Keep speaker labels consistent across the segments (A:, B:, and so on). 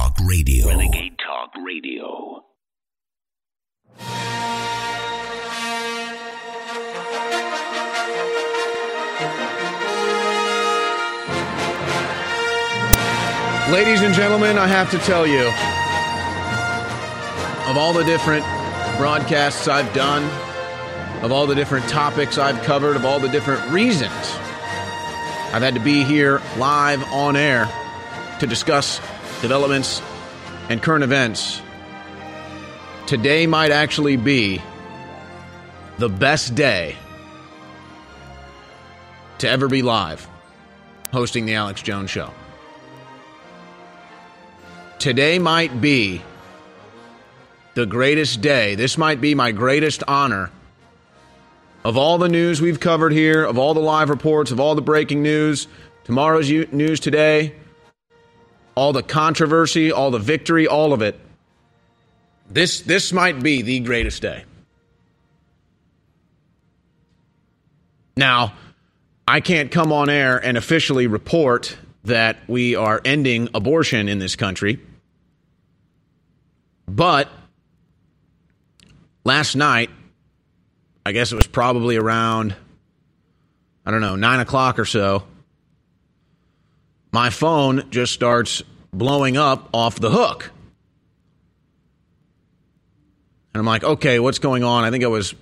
A: Talk Radio.
B: Renegade Talk Radio.
C: Ladies and gentlemen, I have to tell you, of all the different broadcasts I've done, of all the different topics I've covered, of all the different reasons I've had to be here live on air to discuss developments and current events, today might actually be the best day to ever be live hosting the Alex Jones Show. Today might be the greatest day. This might be my greatest honor of all the news we've covered here, of all the live reports, of all the breaking news, tomorrow's news today, all the controversy, all the victory, all of it. This this might be the greatest day. Now, I can't come on air and officially report that we are ending abortion in this country. But last night, I guess it was probably around, I don't know, nine o'clock or so, my phone just starts blowing up off the hook. And I'm like, okay, what's going on? I think I was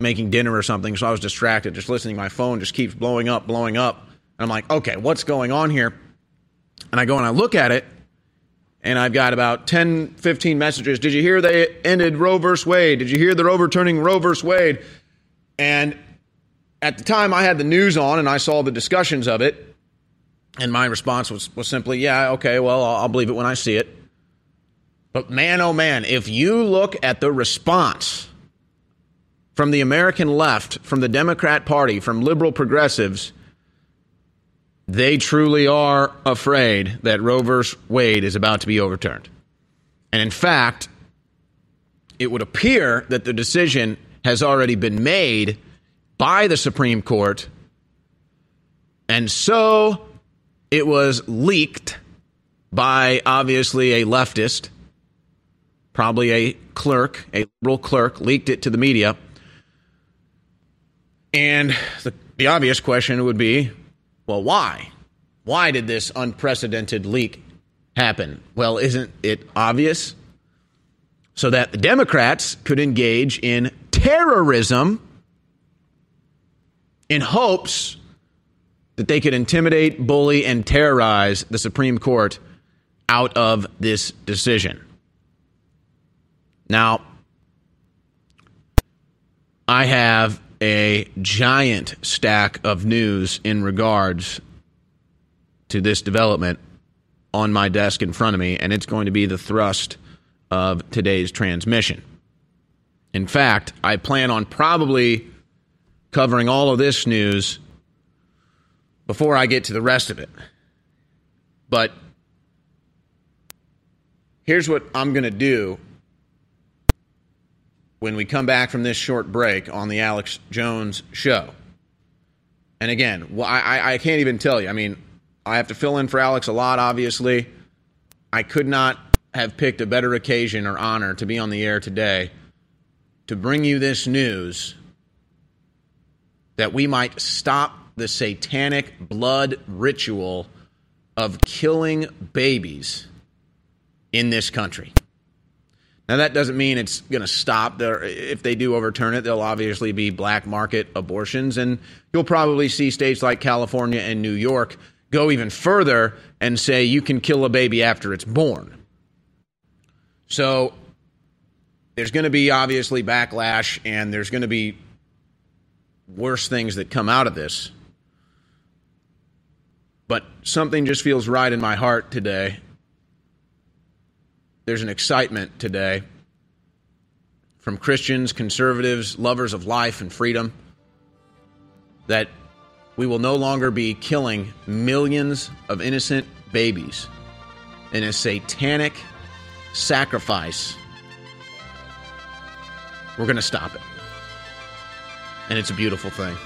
C: making dinner or something, so I was distracted, just listening. My phone just keeps blowing up, blowing up. And I'm like, okay, what's going on here? And I go and I look at it, and I've got about 10, 15 messages. Did you hear they ended Roe versus Wade? Did you hear they're overturning Roe versus Wade? And at the time, I had the news on and I saw the discussions of it. And my response was, was simply, yeah, okay, well, I'll, I'll believe it when I see it. But man, oh man, if you look at the response from the American left, from the Democrat Party, from liberal progressives, they truly are afraid that Roe v. Wade is about to be overturned. And in fact, it would appear that the decision has already been made by the Supreme Court. And so it was leaked by obviously a leftist, probably a clerk, a liberal clerk, leaked it to the media. And the, the obvious question would be well, why? Why did this unprecedented leak happen? Well, isn't it obvious? So that the Democrats could engage in terrorism in hopes that they could intimidate, bully, and terrorize the Supreme Court out of this decision. Now, I have a giant stack of news in regards to this development on my desk in front of me, and it's going to be the thrust of today's transmission. In fact, I plan on probably covering all of this news before I get to the rest of it. But here's what I'm going to do when we come back from this short break on the Alex Jones show. And again, well, I, I can't even tell you. I mean, I have to fill in for Alex a lot, obviously. I could not have picked a better occasion or honor to be on the air today to bring you this news that we might stop the satanic blood ritual of killing babies in this country. Now, that doesn't mean it's going to stop. There, if they do overturn it, there'll obviously be black market abortions, and you'll probably see states like California and New York go even further and say you can kill a baby after it's born. So, there's going to be obviously backlash, and there's going to be worse things that come out of this. But something just feels right in my heart today there's an excitement today from Christians, conservatives, lovers of life and freedom that we will no longer be killing millions of innocent babies in a satanic sacrifice. We're going to stop it. And it's a beautiful thing.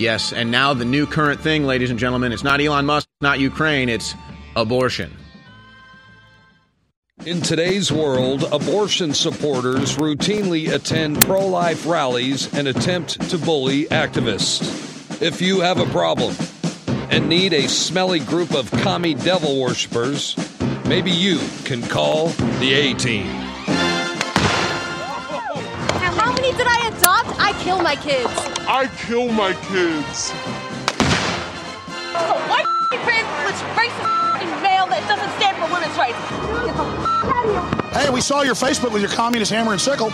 C: Yes, and now the new current thing, ladies and gentlemen, it's not Elon Musk, not Ukraine, it's abortion.
A: In today's world, abortion supporters routinely attend pro life rallies and attempt to bully activists. If you have a problem and need a smelly group of commie devil worshippers, maybe you can call the A team.
D: Kill my kids.
E: I kill my kids.
D: Oh, white privileged racist male that doesn't stand for women's rights. Get the out of here.
F: Hey, we saw your Facebook with your communist hammer and sickle.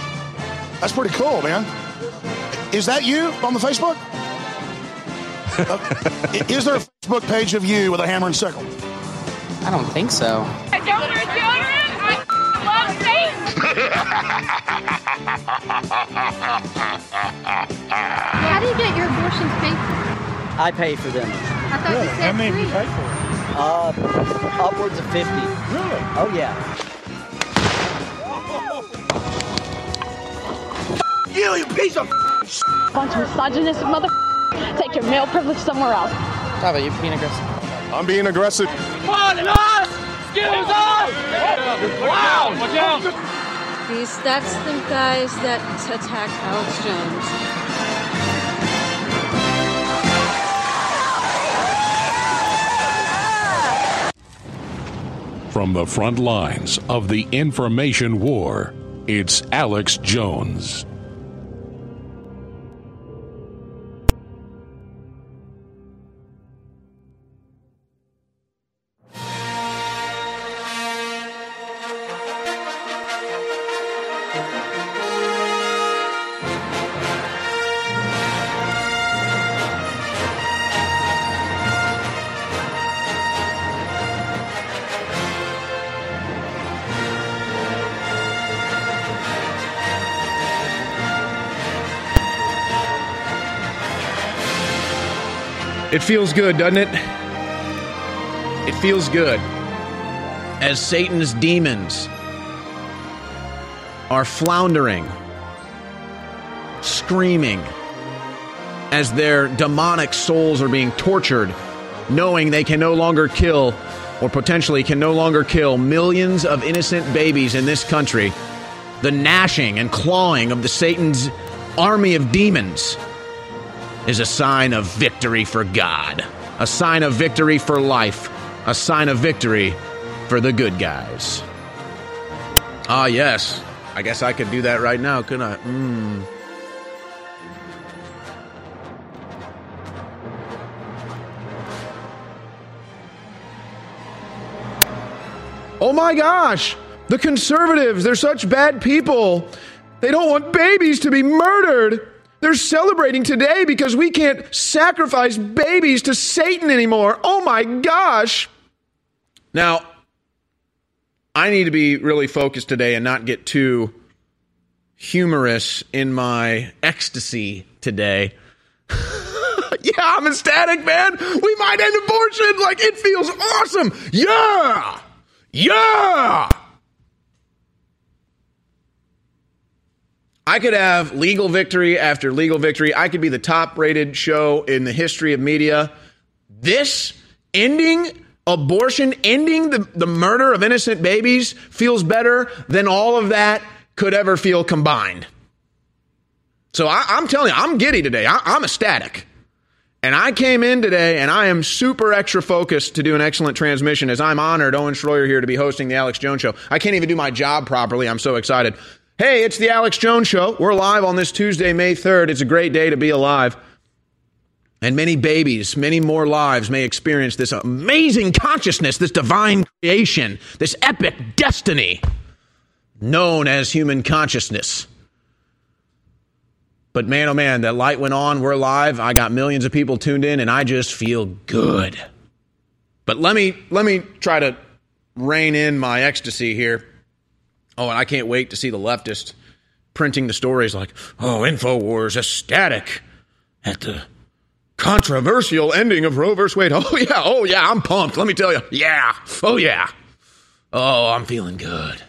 F: That's pretty cool, man. Is that you on the Facebook? Uh, is there a Facebook page of you with a hammer and sickle?
G: I don't think so.
D: I don't
H: How do you get your abortions paid for?
G: I pay for them.
H: I thought you said free.
G: Uh, upwards of 50. Really? Oh, yeah.
F: You, you piece of
I: bunch of misogynistic mother. Take your male privilege somewhere else.
G: How about you being aggressive?
E: I'm being aggressive.
H: These, that's the guys that attack Alex Jones.
J: From the front lines of the information war, it's Alex Jones.
C: It feels good, doesn't it? It feels good. As Satan's demons are floundering, screaming, as their demonic souls are being tortured, knowing they can no longer kill, or potentially can no longer kill, millions of innocent babies in this country. The gnashing and clawing of the Satan's army of demons is a sign of victory for God, a sign of victory for life, a sign of victory for the good guys. Ah, yes. I guess I could do that right now, couldn't I? Mm. Oh my gosh! The conservatives, they're such bad people. They don't want babies to be murdered. They're celebrating today because we can't sacrifice babies to Satan anymore. Oh my gosh. Now, I need to be really focused today and not get too humorous in my ecstasy today. yeah, I'm ecstatic, man. We might end abortion. Like, it feels awesome. Yeah. Yeah. I could have legal victory after legal victory. I could be the top rated show in the history of media. This ending abortion, ending the, the murder of innocent babies feels better than all of that could ever feel combined. So I, am telling you, I'm giddy today. I, I'm ecstatic. And I came in today and I am super extra focused to do an excellent transmission as I'm honored, Owen Schroyer here, to be hosting the Alex Jones Show. I can't even do my job properly. I'm so excited. Hey, it's the Alex Jones Show. We're live on this Tuesday, May 3rd. It's a great day to be alive. And many babies, many more lives may experience this amazing consciousness, this divine creation, this epic destiny known as human consciousness. But man, oh man, that light went on. We're live. I got millions of people tuned in, and I just feel good. But let me let me try to rein in my ecstasy here. Oh, and I can't wait to see the leftist printing the stories like, oh, InfoWars ecstatic at the controversial ending of Roe versus Wade. Oh, yeah. Oh, yeah. I'm pumped. Let me tell you. Yeah. Oh, yeah. Oh, I'm feeling good.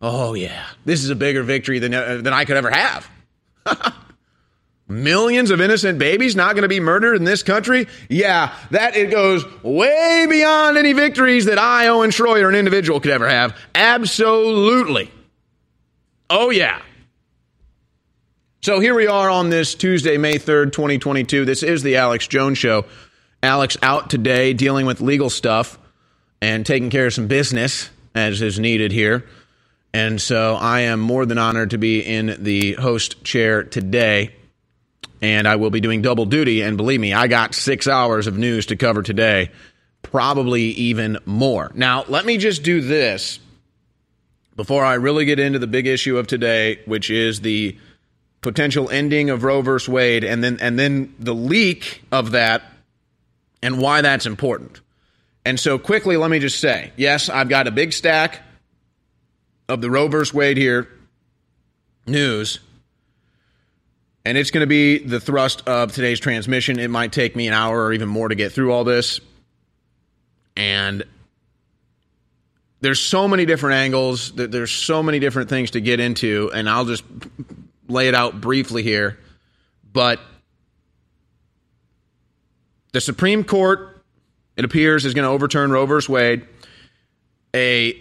C: Oh, yeah. This is a bigger victory than, uh, than I could ever have. Millions of innocent babies not going to be murdered in this country? Yeah, that it goes way beyond any victories that I, Owen Schroyer, an individual, could ever have. Absolutely. Oh, yeah. So here we are on this Tuesday, May 3rd, 2022. This is the Alex Jones Show. Alex out today dealing with legal stuff and taking care of some business as is needed here. And so I am more than honored to be in the host chair today. And I will be doing double duty. And believe me, I got six hours of news to cover today, probably even more. Now, let me just do this before I really get into the big issue of today, which is the potential ending of Roe versus Wade, and then and then the leak of that and why that's important. And so quickly, let me just say, yes, I've got a big stack of the Roe versus Wade here news. And it's going to be the thrust of today's transmission. It might take me an hour or even more to get through all this. And there's so many different angles, there's so many different things to get into, and I'll just lay it out briefly here. But the Supreme Court, it appears, is going to overturn Roe versus Wade. A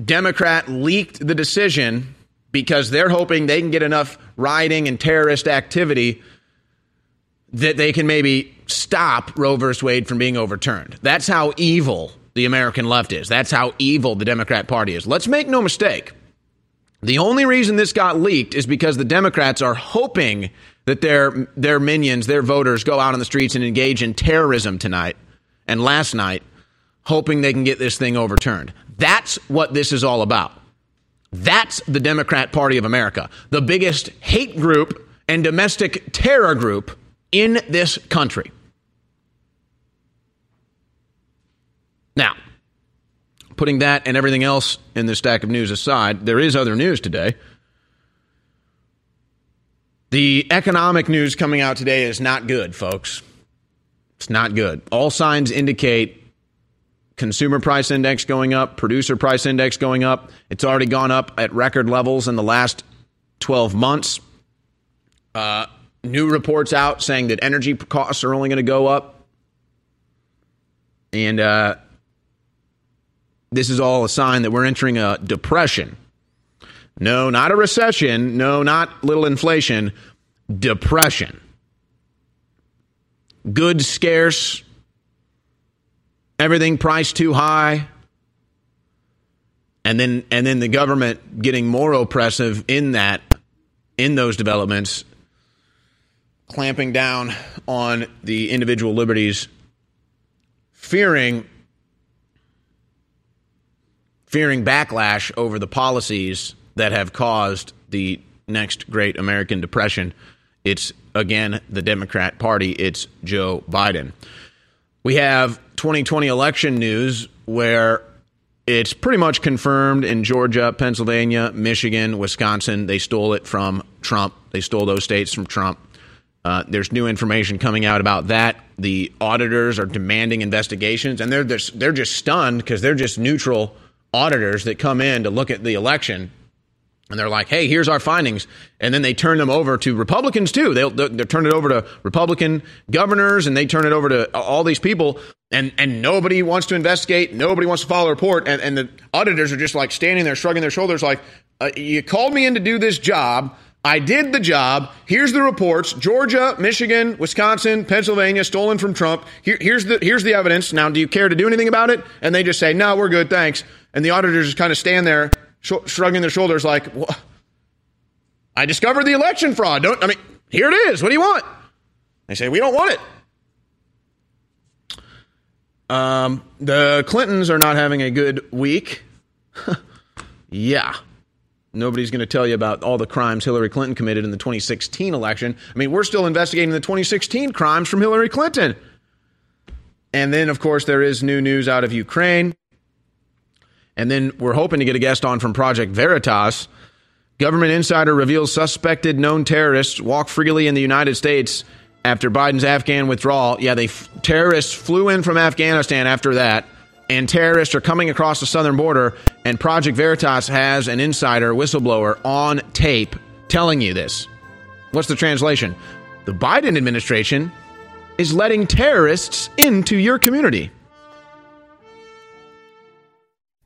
C: Democrat leaked the decision because they're hoping they can get enough rioting and terrorist activity that they can maybe stop Roe versus Wade from being overturned. That's how evil the American left is. That's how evil the Democrat Party is. Let's make no mistake. The only reason this got leaked is because the Democrats are hoping that their their minions, their voters go out on the streets and engage in terrorism tonight and last night, hoping they can get this thing overturned. That's what this is all about. That's the Democrat Party of America, the biggest hate group and domestic terror group in this country. Now, putting that and everything else in the stack of news aside, there is other news today. The economic news coming out today is not good, folks. It's not good. All signs indicate consumer price index going up, producer price index going up. It's already gone up at record levels in the last 12 months. Uh, new reports out saying that energy costs are only going to go up. And uh, this is all a sign that we're entering a depression. No, not a recession. No, not little inflation. Depression. Goods scarce. Everything priced too high. And then and then the government getting more oppressive in that in those developments clamping down on the individual liberties fearing fearing backlash over the policies that have caused the next great American Depression. It's again the Democrat Party, it's Joe Biden. We have 2020 election news where it's pretty much confirmed in Georgia, Pennsylvania, Michigan, Wisconsin. They stole it from Trump. They stole those states from Trump. Uh, there's new information coming out about that. The auditors are demanding investigations, and they're just, they're just stunned because they're just neutral auditors that come in to look at the election and they're like, "Hey, here's our findings," and then they turn them over to Republicans too. They'll, they'll turn it over to Republican governors, and they turn it over to all these people, and and nobody wants to investigate. Nobody wants to follow a report, and, and the auditors are just like standing there, shrugging their shoulders, like, uh, "You called me in to do this job. I did the job. Here's the reports: Georgia, Michigan, Wisconsin, Pennsylvania, stolen from Trump. Here, here's the here's the evidence. Now, do you care to do anything about it?" And they just say, "No, we're good, thanks." And the auditors just kind of stand there shrugging their shoulders like, I discovered the election fraud. Don't, I mean, here it is. What do you want? They say, we don't want it. Um, the Clintons are not having a good week. yeah. Nobody's going to tell you about all the crimes Hillary Clinton committed in the 2016 election. I mean, we're still investigating the 2016 crimes from Hillary Clinton. And then, of course, there is new news out of Ukraine. And then we're hoping to get a guest on from Project Veritas. Government insider reveals suspected known terrorists walk freely in the United States after Biden's Afghan withdrawal. Yeah, they terrorists flew in from Afghanistan after that, and terrorists are coming across the southern border. And Project Veritas has an insider whistleblower on tape telling you this. What's the translation? the Biden administration is letting terrorists into your community.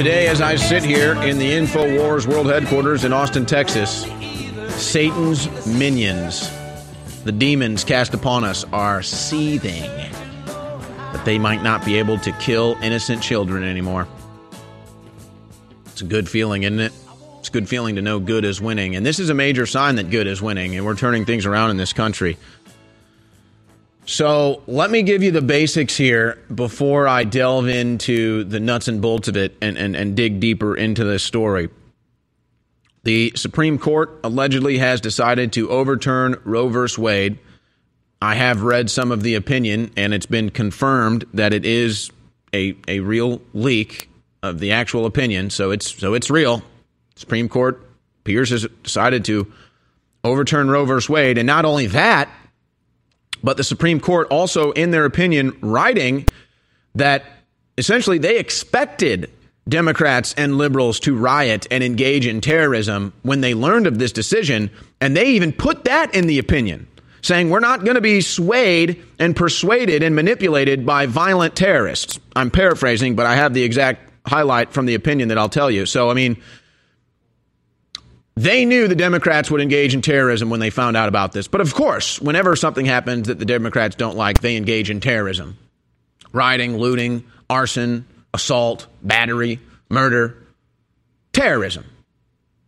C: Today, as I sit here in the InfoWars World Headquarters in Austin, Texas, Satan's minions, the demons cast upon us, are seething that they might not be able to kill innocent children anymore. It's a good feeling, isn't it? It's a good feeling to know good is winning. And this is a major sign that good is winning, and we're turning things around in this country. So let me give you the basics here before I delve into the nuts and bolts of it and, and, and dig deeper into this story. The Supreme Court allegedly has decided to overturn Roe v. Wade. I have read some of the opinion, and it's been confirmed that it is a, a real leak of the actual opinion. So it's so it's real. Supreme Court Pierce has decided to overturn Roe v. Wade, and not only that, but the Supreme Court also, in their opinion, writing that essentially they expected Democrats and liberals to riot and engage in terrorism when they learned of this decision. And they even put that in the opinion, saying we're not going to be swayed and persuaded and manipulated by violent terrorists. I'm paraphrasing, but I have the exact highlight from the opinion that I'll tell you. So, I mean, they knew the Democrats would engage in terrorism when they found out about this. But of course, whenever something happens that the Democrats don't like, they engage in terrorism rioting, looting, arson, assault, battery, murder, terrorism.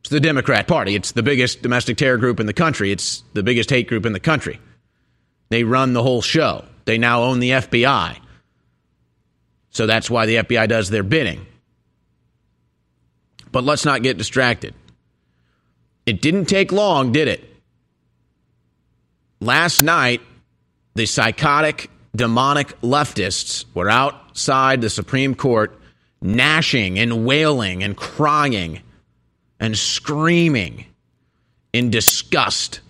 C: It's the Democrat Party. It's the biggest domestic terror group in the country. It's the biggest hate group in the country. They run the whole show. They now own the FBI. So that's why the FBI does their bidding. But let's not get distracted. It didn't take long, did it? Last night, the psychotic, demonic leftists were outside the Supreme Court gnashing and wailing and crying and screaming in disgust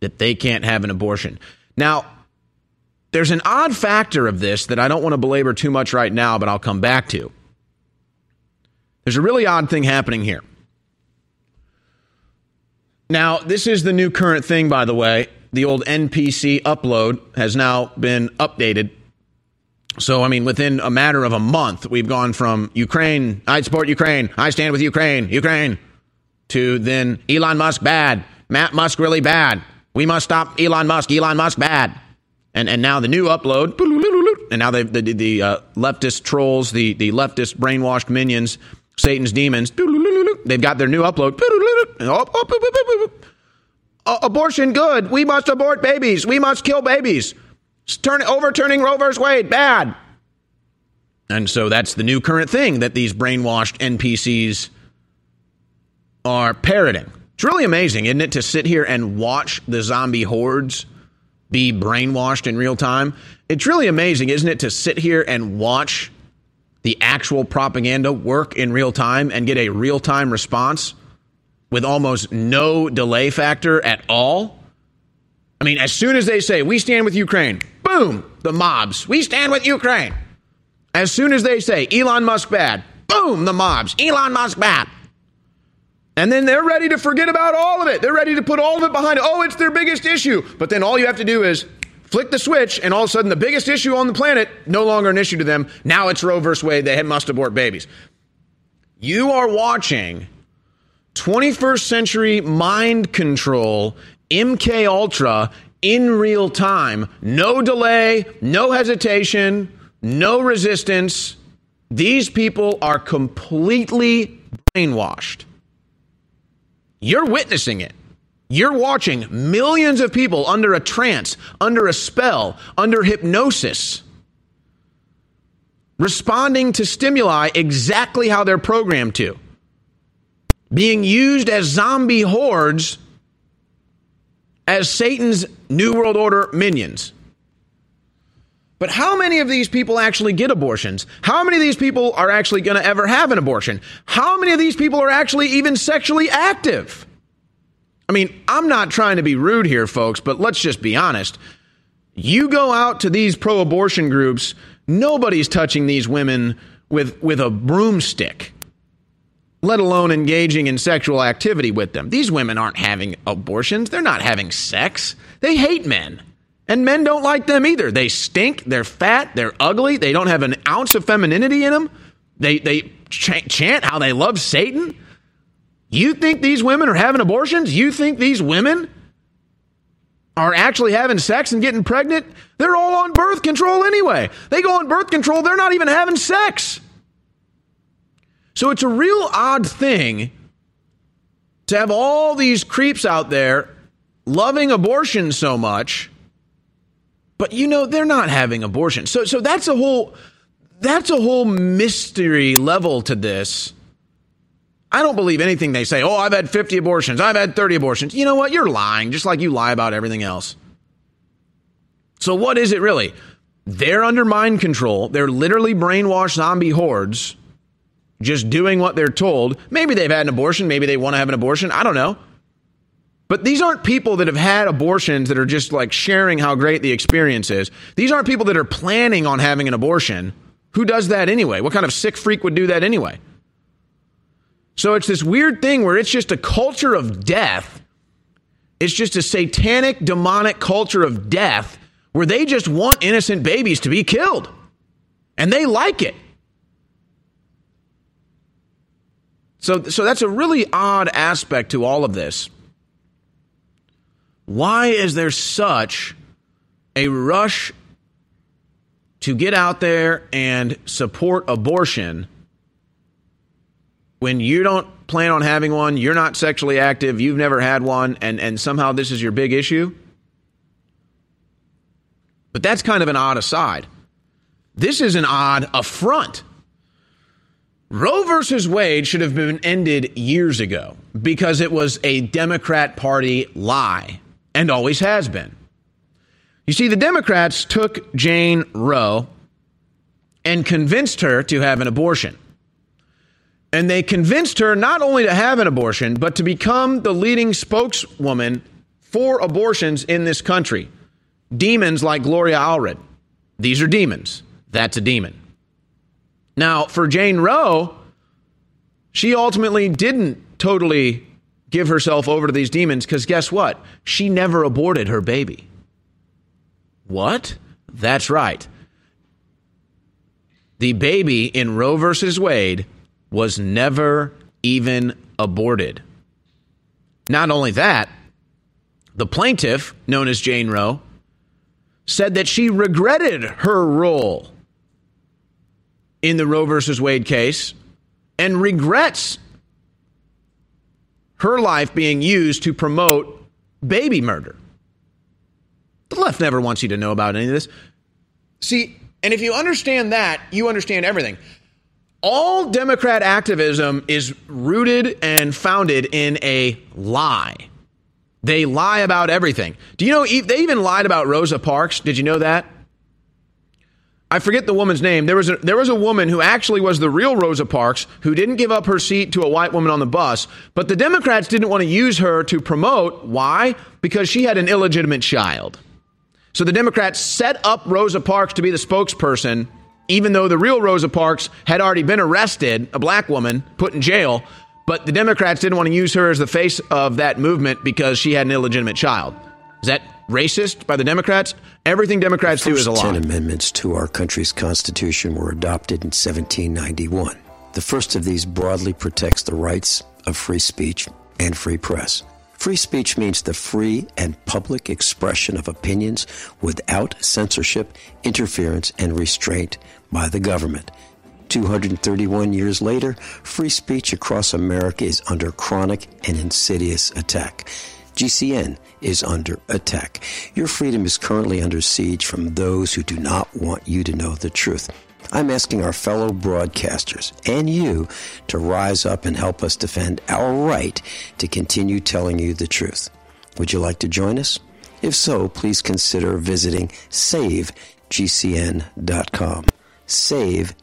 C: that they can't have an abortion. Now, there's an odd factor of this that I don't want to belabor too much right now, but I'll come back to. There's a really odd thing happening here. Now, this is the new current thing, by the way. The old NPC upload has now been updated. So, I mean, within a matter of a month, we've gone from Ukraine, I support Ukraine, I stand with Ukraine, Ukraine, to then Elon Musk bad, Matt Musk really bad. We must stop Elon Musk. Elon Musk bad. And and now the new upload, and now they, the the uh, leftist trolls, the the leftist brainwashed minions, Satan's demons, they've got their new upload. Uh, abortion good. We must abort babies. We must kill babies. Turn overturning Roe vs. Wade bad. And so that's the new current thing that these brainwashed NPCs are parroting. It's really amazing, isn't it, to sit here and watch the zombie hordes be brainwashed in real time? It's really amazing, isn't it, to sit here and watch the actual propaganda work in real time and get a real time response with almost no delay factor at all? I mean, as soon as they say, we stand with Ukraine, boom, the mobs, we stand with Ukraine. As soon as they say, Elon Musk bad, boom, the mobs, Elon Musk bad. And then they're ready to forget about all of it. They're ready to put all of it behind. Oh, it's their biggest issue. But then all you have to do is flick the switch, and all of a sudden, the biggest issue on the planet no longer an issue to them. Now it's Roe versus Wade. They must abort babies. You are watching 21st century mind control MK Ultra in real time. No delay, no hesitation, no resistance. These people are completely brainwashed. You're witnessing it. You're watching millions of people under a trance, under a spell, under hypnosis, responding to stimuli exactly how they're programmed to, being used as zombie hordes, as Satan's New World Order minions. But how many of these people actually get abortions? How many of these people are actually going to ever have an abortion? How many of these people are actually even sexually active? I mean, I'm not trying to be rude here, folks, but let's just be honest. You go out to these pro abortion groups, nobody's touching these women with, with a broomstick, let alone engaging in sexual activity with them. These women aren't having abortions, they're not having sex. They hate men. And men don't like them either. They stink, they're fat, they're ugly, they don't have an ounce of femininity in them. They, they ch- chant how they love Satan. You think these women are having abortions? You think these women are actually having sex and getting pregnant? They're all on birth control anyway. They go on birth control, they're not even having sex. So it's a real odd thing to have all these creeps out there loving abortion so much but you know they're not having abortion. So so that's a whole that's a whole mystery level to this. I don't believe anything they say. Oh, I've had 50 abortions. I've had 30 abortions. You know what? You're lying just like you lie about everything else. So what is it really? They're under mind control. They're literally brainwashed zombie hordes just doing what they're told. Maybe they've had an abortion, maybe they want to have an abortion. I don't know. But these aren't people that have had abortions that are just like sharing how great the experience is. These aren't people that are planning on having an abortion. Who does that anyway? What kind of sick freak would do that anyway? So it's this weird thing where it's just a culture of death. It's just a satanic, demonic culture of death where they just want innocent babies to be killed. And they like it. So, so that's a really odd aspect to all of this. Why is there such a rush to get out there and support abortion when you don't plan on having one, you're not sexually active, you've never had one, and, and somehow this is your big issue? But that's kind of an odd aside. This is an odd affront. Roe versus Wade should have been ended years ago because it was a Democrat Party lie and always has been. You see, the Democrats took Jane Roe and convinced her to have an abortion. And they convinced her not only to have an abortion, but to become the leading spokeswoman for abortions in this country. Demons like Gloria Allred. These are demons. That's a demon. Now, for Jane Roe, she ultimately didn't totally give herself over to these demons because guess what? She never aborted her baby. What? That's right. The baby in Roe versus Wade was never even aborted. Not only that, the plaintiff, known as Jane Roe, said that she regretted her role in the Roe versus Wade case and regrets her life being used to promote baby murder. The left never wants you to know about any of this. See, and if you understand that, you understand everything. All Democrat activism is rooted and founded in a lie. They lie about everything. Do you know they even lied about Rosa Parks? Did you know that? I forget the woman's name. There was a, there was a woman who actually was the real Rosa Parks who didn't give up her seat to a white woman on the bus, but the Democrats didn't want to use her to promote. Why? Because she had an illegitimate child. So the Democrats set up Rosa Parks to be the spokesperson, even though the real Rosa Parks had already been arrested, a black woman put in jail. But the Democrats didn't want to use her as the face of that movement because she had an illegitimate child. Is that racist by the Democrats? Everything Democrats do is a lie.
K: Ten amendments to our country's constitution were adopted in 1791. The first of these broadly protects the rights of free speech and free press. Free speech means the free and public expression of opinions without censorship, interference, and restraint by the government. 231 years later, free speech across America is under chronic and insidious attack. GCN is under attack. Your freedom is currently under siege from those who do not want you to know the truth. I'm asking our fellow broadcasters and you to rise up and help us defend our right to continue telling you the truth. Would you like to join us? If so, please consider visiting savegcn.com. Savegcn.com.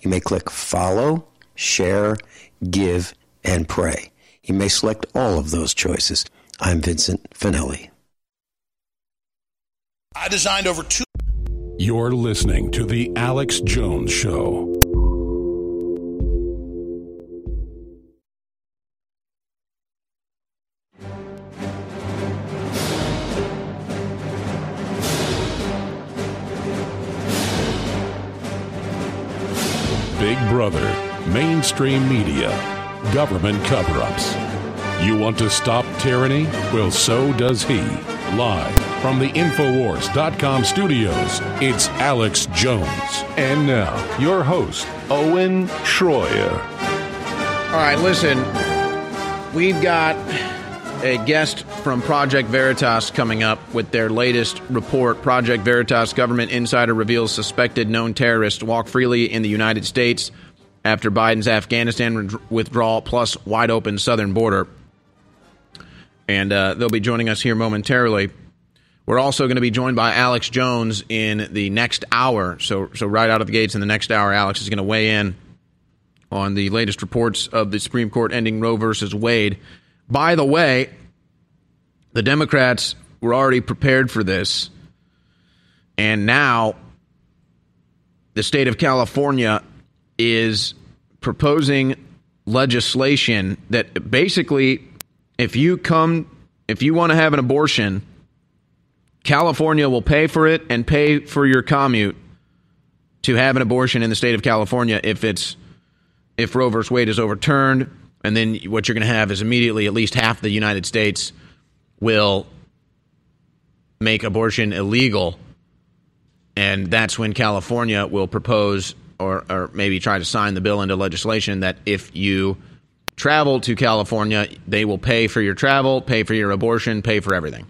K: You may click follow, share, give, and pray. You may select all of those choices. I'm Vincent Finelli.
F: I designed over two.
J: You're listening to The Alex Jones Show. Big Brother, mainstream media, government cover ups. You want to stop tyranny? Well, so does he. Live from the Infowars.com studios, it's Alex Jones. And now, your host, Owen Schroyer.
C: All right, listen, we've got a guest from Project Veritas coming up with their latest report. Project Veritas government insider reveals suspected known terrorists walk freely in the United States after Biden's Afghanistan withdrawal plus wide open southern border. And uh, they'll be joining us here momentarily. We're also going to be joined by Alex Jones in the next hour. So, so right out of the gates in the next hour, Alex is going to weigh in on the latest reports of the Supreme Court ending Roe versus Wade. By the way, the Democrats were already prepared for this, and now the state of California is proposing legislation that basically, if you come, if you want to have an abortion, California will pay for it and pay for your commute to have an abortion in the state of California if it's if Roe versus Wade is overturned, and then what you're going to have is immediately at least half the United States will make abortion illegal, and that's when California will propose or, or maybe try to sign the bill into legislation that if you travel to California, they will pay for your travel, pay for your abortion, pay for everything.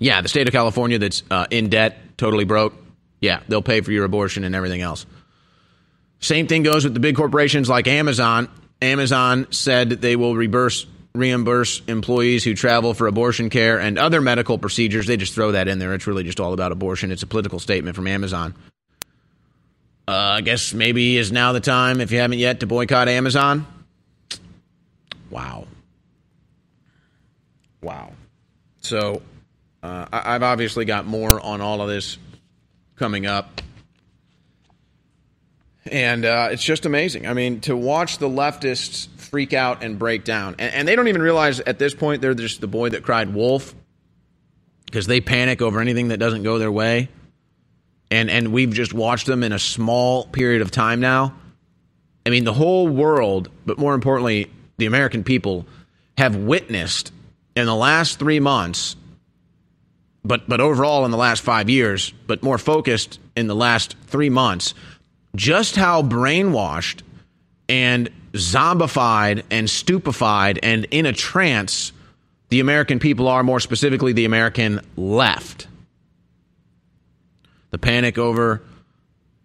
C: Yeah, the state of California that's uh, in debt, totally broke. Yeah, they'll pay for your abortion and everything else. Same thing goes with the big corporations like Amazon. Amazon said they will reimburse reimburse employees who travel for abortion care and other medical procedures. They just throw that in there. It's really just all about abortion. It's a political statement from Amazon. Uh, I guess maybe is now the time, if you haven't yet, to boycott Amazon. Wow. Wow. So uh, I- I've obviously got more on all of this coming up. And uh, it's just amazing. I mean, to watch the leftists freak out and break down. And, and they don't even realize at this point they're just the boy that cried wolf because they panic over anything that doesn't go their way. And, and we've just watched them in a small period of time now. I mean, the whole world, but more importantly, the American people have witnessed in the last three months, but but overall in the last five years, but more focused in the last three months, just how brainwashed and zombified and stupefied and in a trance the American people are, more specifically the American left. The panic over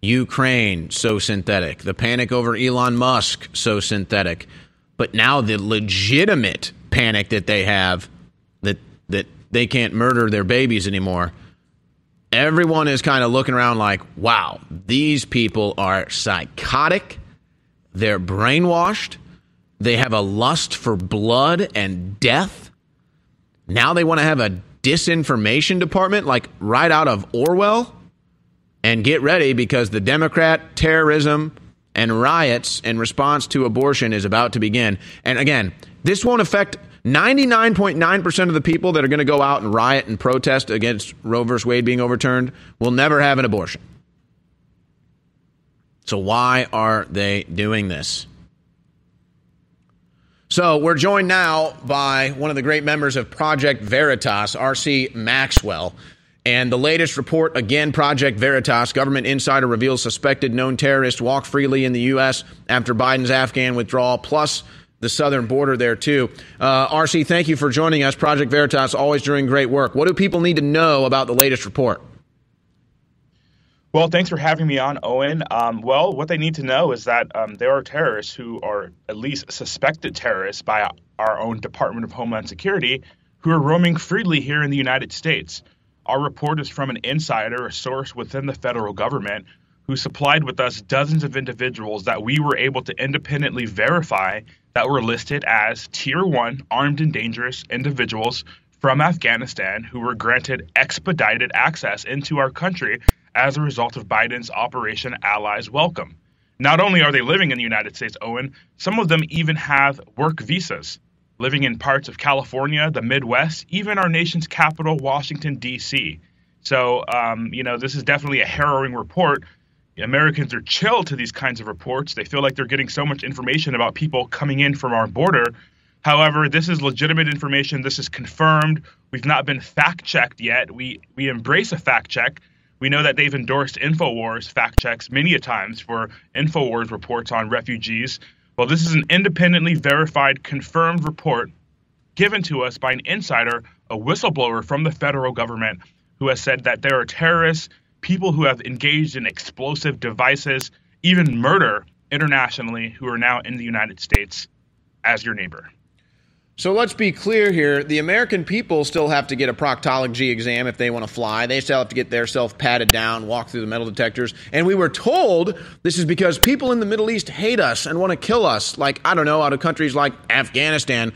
C: Ukraine, so synthetic. The panic over Elon Musk, so synthetic. But now the legitimate panic that they have that that they can't murder their babies anymore. Everyone is kind of looking around like, wow, these people are psychotic. They're brainwashed. They have a lust for blood and death. Now they want to have a disinformation department like right out of Orwell. And get ready because the Democrat terrorism and riots in response to abortion is about to begin. And again, this won't affect 99.9% of the people that are going to go out and riot and protest against Roe v. Wade being overturned will never have an abortion. So, why are they doing this? So, we're joined now by one of the great members of Project Veritas, R.C. Maxwell. And the latest report, again, Project Veritas, government insider reveals suspected known terrorist walk freely in the U.S. after Biden's Afghan withdrawal, plus the southern border there, too. Uh, RC, thank you for joining us. Project Veritas, always doing great work. What do people need to know about the latest report?
L: Well, thanks for having me on, Owen. Um, well, what they need to know is that um, there are terrorists who are at least suspected terrorists by our own Department of Homeland Security who are roaming freely here in the United States. Our report is from an insider, a source within the federal government, who supplied with us dozens of individuals that we were able to independently verify that were listed as Tier 1 armed and dangerous individuals from Afghanistan who were granted expedited access into our country as a result of Biden's Operation Allies Welcome. Not only are they living in the United States, Owen, some of them even have work visas living in parts of California, the Midwest, even our nation's capital, Washington, D.C. So, um, you know, this is definitely a harrowing report. Americans are chilled to these kinds of reports. They feel like they're getting so much information about people coming in from our border. However, this is legitimate information. This is confirmed. We've not been fact checked yet. We we embrace a fact check. We know that they've endorsed InfoWars fact checks many a times for InfoWars reports on refugees. Well, this is an independently verified, confirmed report given to us by an insider, a whistleblower from the federal government, who has said that there are terrorists, people who have engaged in explosive devices, even murder internationally, who are now in the United States as your neighbor.
C: So let's be clear here. The American people still have to get a proctology exam if they want to fly. They still have to get their self patted down, walk through the metal detectors. And we were told this is because people in the Middle East hate us and want to kill us, like, I don't know, out of countries like Afghanistan.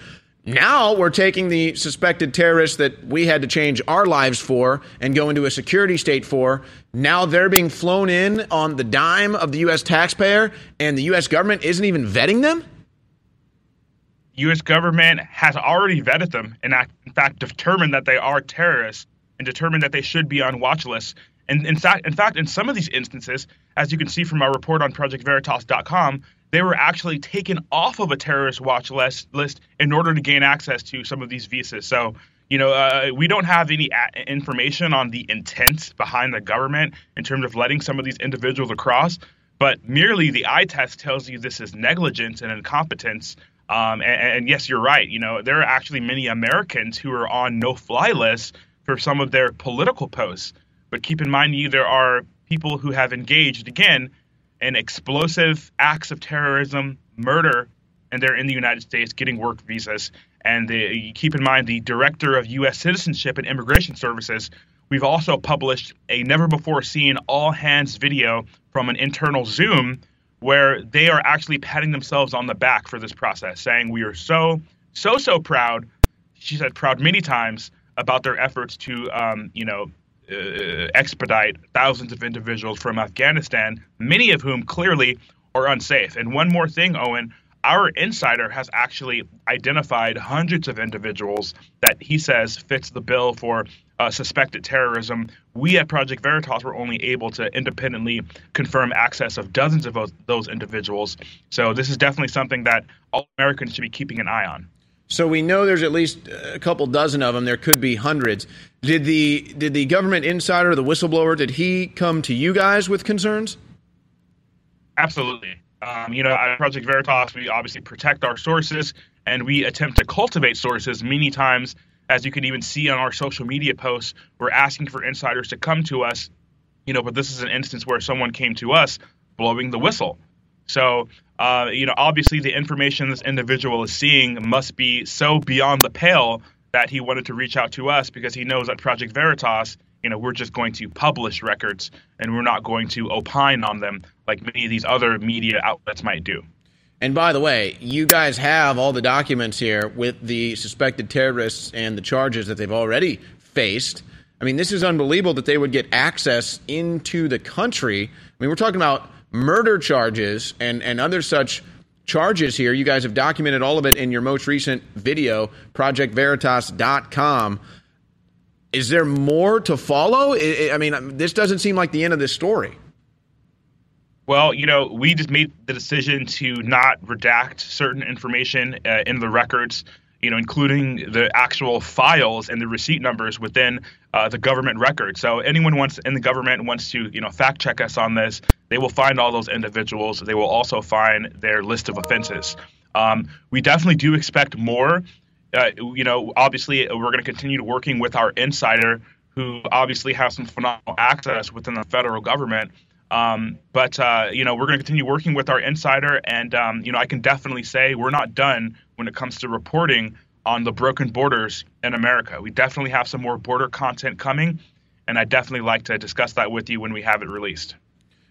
C: Now we're taking the suspected terrorists that we had to change our lives for and go into a security state for. Now they're being flown in on the dime of the U.S. taxpayer, and the U.S. government isn't even vetting them?
L: U.S. government has already vetted them and, in fact, determined that they are terrorists and determined that they should be on watch lists. And in fact, in fact, in some of these instances, as you can see from our report on ProjectVeritas.com, they were actually taken off of a terrorist watch list, list in order to gain access to some of these visas. So, you know, uh, we don't have any a- information on the intent behind the government in terms of letting some of these individuals across, but merely the eye test tells you this is negligence and incompetence um, and, and, yes, you're right. You know, there are actually many Americans who are on no-fly lists for some of their political posts. But keep in mind, you there are people who have engaged again in explosive acts of terrorism, murder, and they're in the United States getting work visas. And the, keep in mind, the director of U.S. Citizenship and Immigration Services. We've also published a never-before-seen all-hands video from an internal Zoom where they are actually patting themselves on the back for this process, saying, We are so, so, so proud. She said proud many times about their efforts to, um, you know, uh, expedite thousands of individuals from Afghanistan, many of whom clearly are unsafe. And one more thing, Owen, our insider has actually identified hundreds of individuals that he says fits the bill for uh, suspected terrorism. We at Project Veritas were only able to independently confirm access of dozens of those, those individuals. So this is definitely something that all Americans should be keeping an eye on.
C: So we know there's at least a couple dozen of them. There could be hundreds. Did the did the government insider, the whistleblower, did he come to you guys with concerns?
L: Absolutely. Um, you know, at Project Veritas, we obviously protect our sources and we attempt to cultivate sources many times. As you can even see on our social media posts, we're asking for insiders to come to us. You know, but this is an instance where someone came to us blowing the whistle. So, uh, you know, obviously the information this individual is seeing must be so beyond the pale that he wanted to reach out to us because he knows at Project Veritas, you know, we're just going to publish records and we're not going to opine on them like many of these other media outlets might do.
C: And by the way, you guys have all the documents here with the suspected terrorists and the charges that they've already faced. I mean, this is unbelievable that they would get access into the country. I mean, we're talking about murder charges and, and other such charges here. You guys have documented all of it in your most recent video, projectveritas.com. Is there more to follow? I mean, this doesn't seem like the end of this story.
L: Well, you know, we just made the decision to not redact certain information uh, in the records, you know, including the actual files and the receipt numbers within uh, the government record. So anyone wants in the government wants to, you know, fact check us on this, they will find all those individuals. They will also find their list of offenses. Um, we definitely do expect more. Uh, you know, obviously, we're going to continue working with our insider, who obviously has some phenomenal access within the federal government. Um, but uh, you know, we're going to continue working with our insider, and um, you know, I can definitely say we're not done when it comes to reporting on the broken borders in America. We definitely have some more border content coming, and I definitely like to discuss that with you when we have it released.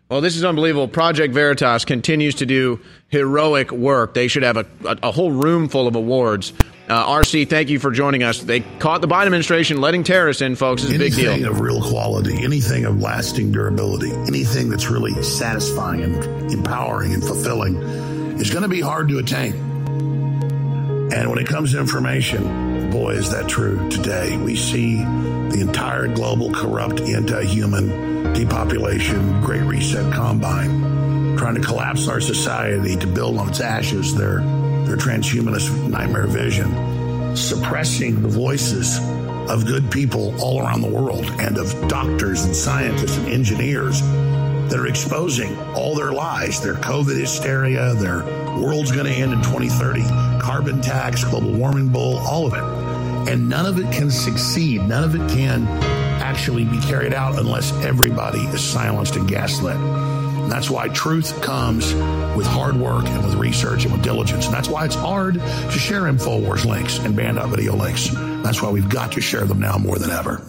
C: Well, this is unbelievable. Project Veritas continues to do heroic work. They should have a, a, a whole room full of awards. Uh, RC, thank you for joining us. They caught the Biden administration letting terrorists in, folks. It's a big deal.
M: Anything of real quality, anything of lasting durability, anything that's really satisfying and empowering and fulfilling is going to be hard to attain. And when it comes to information, boy, is that true today. We see the entire global corrupt anti-human depopulation, Great Reset Combine, trying to collapse our society to build on its ashes their, their transhumanist nightmare vision, suppressing the voices of good people all around the world and of doctors and scientists and engineers that are exposing all their lies, their COVID hysteria, their world's going to end in 2030, carbon tax, global warming bull, all of it. And none of it can succeed. None of it can actually be carried out unless everybody is silenced and gaslit. And that's why truth comes with hard work and with research and with diligence. And that's why it's hard to share InfoWars links and banned.video links. That's why we've got to share them now more than ever.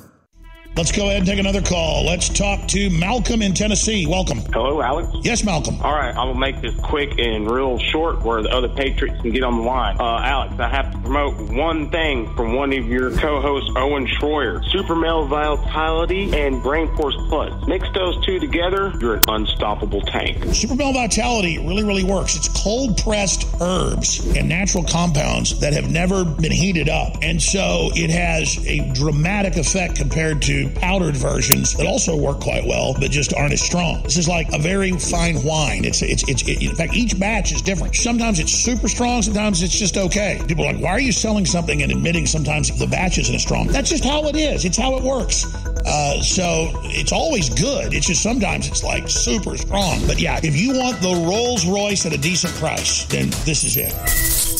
M: Let's go ahead and take another call. Let's talk to Malcolm in Tennessee. Welcome.
N: Hello, Alex.
M: Yes, Malcolm.
N: All right, I'm gonna make this quick and real short, where the other Patriots can get on the line. Uh, Alex, I have to promote one thing from one of your co-hosts, Owen Schroyer: Super Male Vitality and Brain Force Plus. Mix those two together, you're an unstoppable tank.
M: Super Male Vitality really, really works. It's cold pressed herbs and natural compounds that have never been heated up, and so it has a dramatic effect compared to powdered versions that also work quite well, but just aren't as strong. This is like a very fine wine. It's it's it's it, in fact each batch is different. Sometimes it's super strong, sometimes it's just okay. People are like, why are you selling something and admitting sometimes the batch isn't as strong? That's just how it is. It's how it works. Uh, so it's always good. It's just sometimes it's like super strong. But yeah, if you want the Rolls Royce at a decent price, then this is it.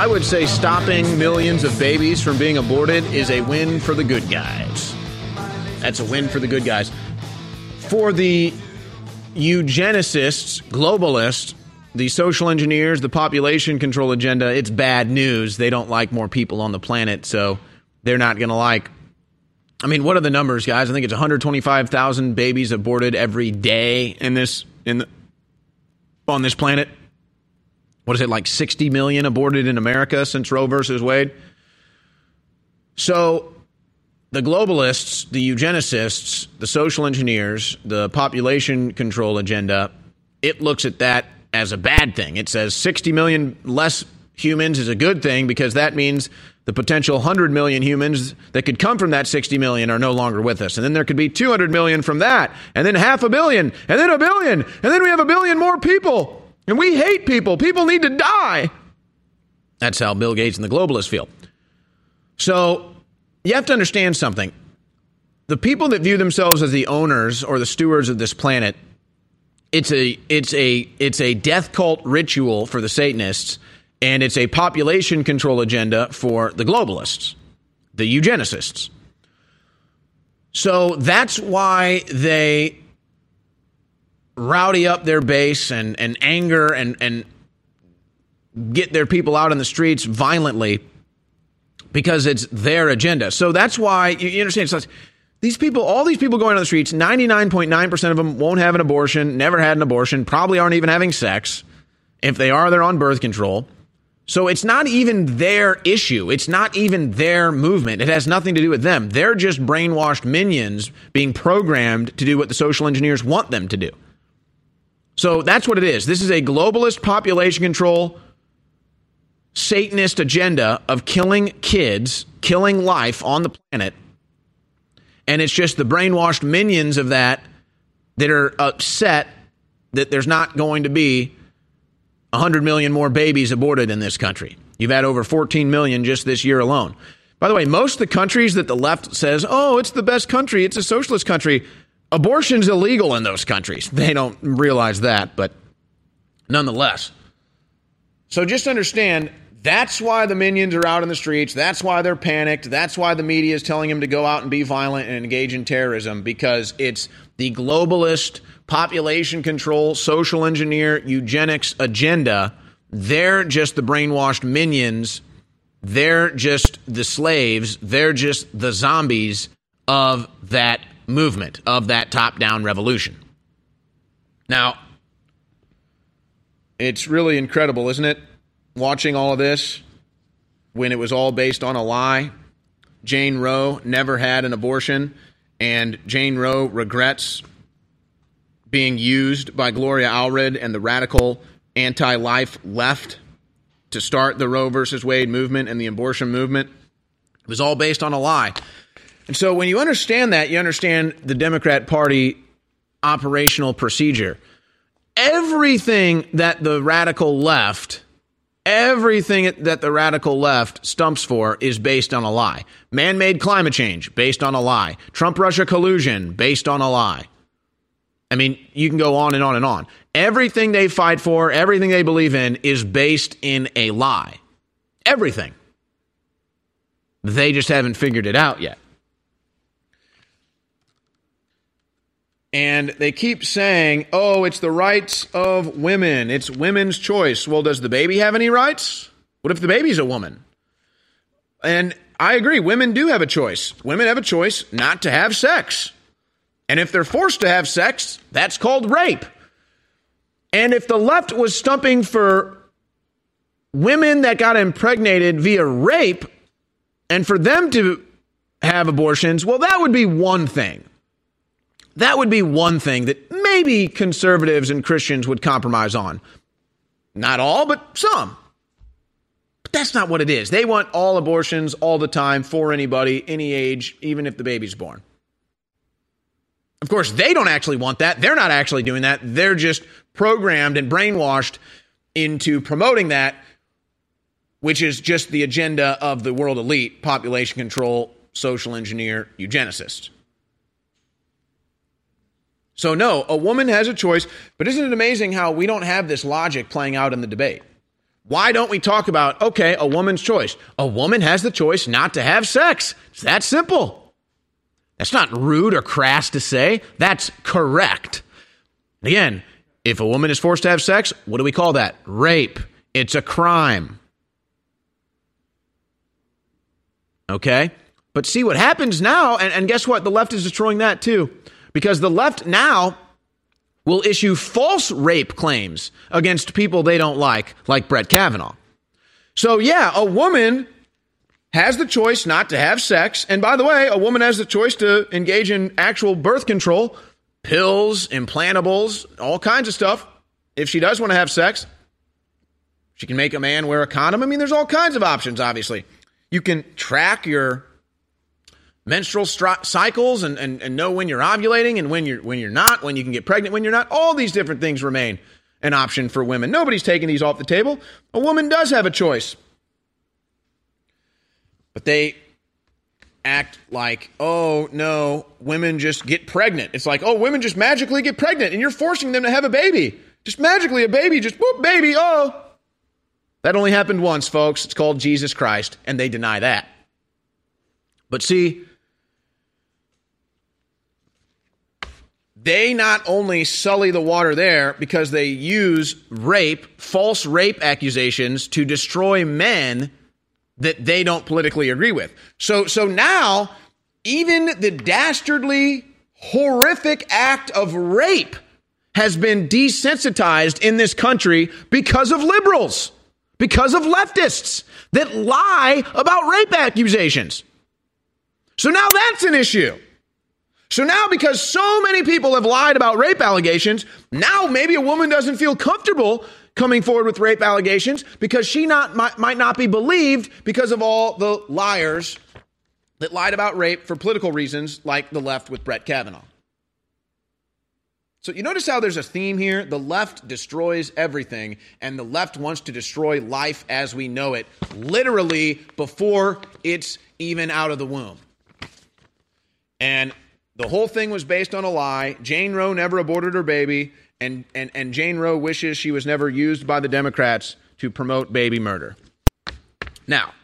C: I would say stopping millions of babies from being aborted is a win for the good guys. That's a win for the good guys. For the eugenicists, globalists, the social engineers, the population control agenda, it's bad news. They don't like more people on the planet, so they're not going to like. I mean, what are the numbers, guys? I think it's 125,000 babies aborted every day in this in the, on this planet. What is it like 60 million aborted in America since Roe versus Wade? So the globalists, the eugenicists, the social engineers, the population control agenda, it looks at that as a bad thing. It says 60 million less humans is a good thing because that means the potential 100 million humans that could come from that 60 million are no longer with us. And then there could be 200 million from that, and then half a billion, and then a billion, and then we have a billion more people. And we hate people. People need to die. That's how Bill Gates and the globalists feel. So you have to understand something. The people that view themselves as the owners or the stewards of this planet, it's a it's a it's a death cult ritual for the Satanists, and it's a population control agenda for the globalists, the eugenicists. So that's why they rowdy up their base and, and anger and, and get their people out in the streets violently because it's their agenda. So that's why you, understand. These people, all these people going on the streets, 99.9% of them won't have an abortion, never had an abortion, probably aren't even having sex. If they are, they're on birth control. So it's not even their issue. It's not even their movement. It has nothing to do with them. They're just brainwashed minions being programmed to do what the social engineers want them to do. So that's what it is. This is a globalist population control Satanist agenda of killing kids, killing life on the planet. And it's just the brainwashed minions of that that are upset that there's not going to be 100 million more babies aborted in this country. You've had over 14 million just this year alone. By the way, most of the countries that the left says, oh, it's the best country, it's a socialist country, Abortion's illegal in those countries. They don't realize that, but nonetheless. So just understand that's why the minions are out in the streets. That's why they're panicked. That's why the media is telling them to go out and be violent and engage in terrorism because it's the globalist population control, social engineer, eugenics agenda. They're just the brainwashed minions. They're just the slaves. They're just the zombies of that movement of that top down revolution. Now, it's really incredible, isn't it? Watching all of this when it was all based on a lie. Jane Roe never had an abortion, and Jane Roe regrets being used by Gloria Allred and the radical anti life left to start the Roe versus Wade movement and the abortion movement. It was all based on a lie. And so when you understand that, you understand the Democrat Party operational procedure. Everything that the radical left, everything that the radical left stumps for is based on a lie. Man made climate change, based on a lie. Trump Russia collusion, based on a lie. I mean, you can go on and on and on. Everything they fight for, everything they believe in is based in a lie. Everything. They just haven't figured it out yet. And they keep saying, oh, it's the rights of women. It's women's choice. Well, does the baby have any rights? What if the baby's a woman? And I agree, women do have a choice. Women have a choice not to have sex. And if they're forced to have sex, that's called rape. And if the left was stumping for women that got impregnated via rape and for them to have abortions, well, that would be one thing. That would be one thing that maybe conservatives and Christians would compromise on. Not all, but some. But that's not what it is. They want all abortions all the time for anybody, any age, even if the baby's born. Of course, they don't actually want that. They're not actually doing that. They're just programmed and brainwashed into promoting that, which is just the agenda of the world elite population control, social engineer, eugenicists. So, no, a woman has a choice, but isn't it amazing how we don't have this logic playing out in the debate? Why don't we talk about, okay, a woman's choice? A woman has the choice not to have sex. It's that simple. That's not rude or crass to say, that's correct. Again, If a woman is forced to have sex, what do we call that? Rape. It's a crime. Okay? But see what happens now, and, and guess what? The left is destroying that too. Because the left now will issue false rape claims against people they don't like, like Brett Kavanaugh. So, yeah, a woman has the choice not to have sex. And by the way, a woman has the choice to engage in actual birth control, pills, implantables, all kinds of stuff. If she does want to have sex, she can make a man wear a condom. I mean, there's all kinds of options, obviously. You can track your menstrual stri- cycles and, and, and know when you're ovulating and when you're when you're not, when you can get pregnant, when you're not. All these different things remain an option for women. Nobody's taking these off the table. A woman does have a choice. But they act like, oh no, women just get pregnant. It's like, oh, women just magically get pregnant and you're forcing them to have a baby. Just magically a baby, just whoop, baby, oh. That only happened once, folks. It's called Jesus Christ, and they deny that. But see, they not only sully the water there because they use rape, false rape accusations to destroy men that they don't politically agree with. So so now even the dastardly horrific act of rape has been desensitized in this country because of liberals, because of leftists that lie about rape accusations. So now that's an issue. So now, because so many people have lied about rape allegations, now maybe a woman doesn't feel comfortable coming forward with rape allegations because she not might, might not be believed because of all the liars that lied about rape for political reasons, like the left with Brett Kavanaugh. So you notice how there's a theme here? The left destroys everything, and the left wants to destroy life as we know it, literally before it's even out of the womb. And the whole thing was based on a lie. Jane Roe never aborted her baby, and, and, and Jane Roe wishes she was never used by the Democrats to promote baby murder. Now,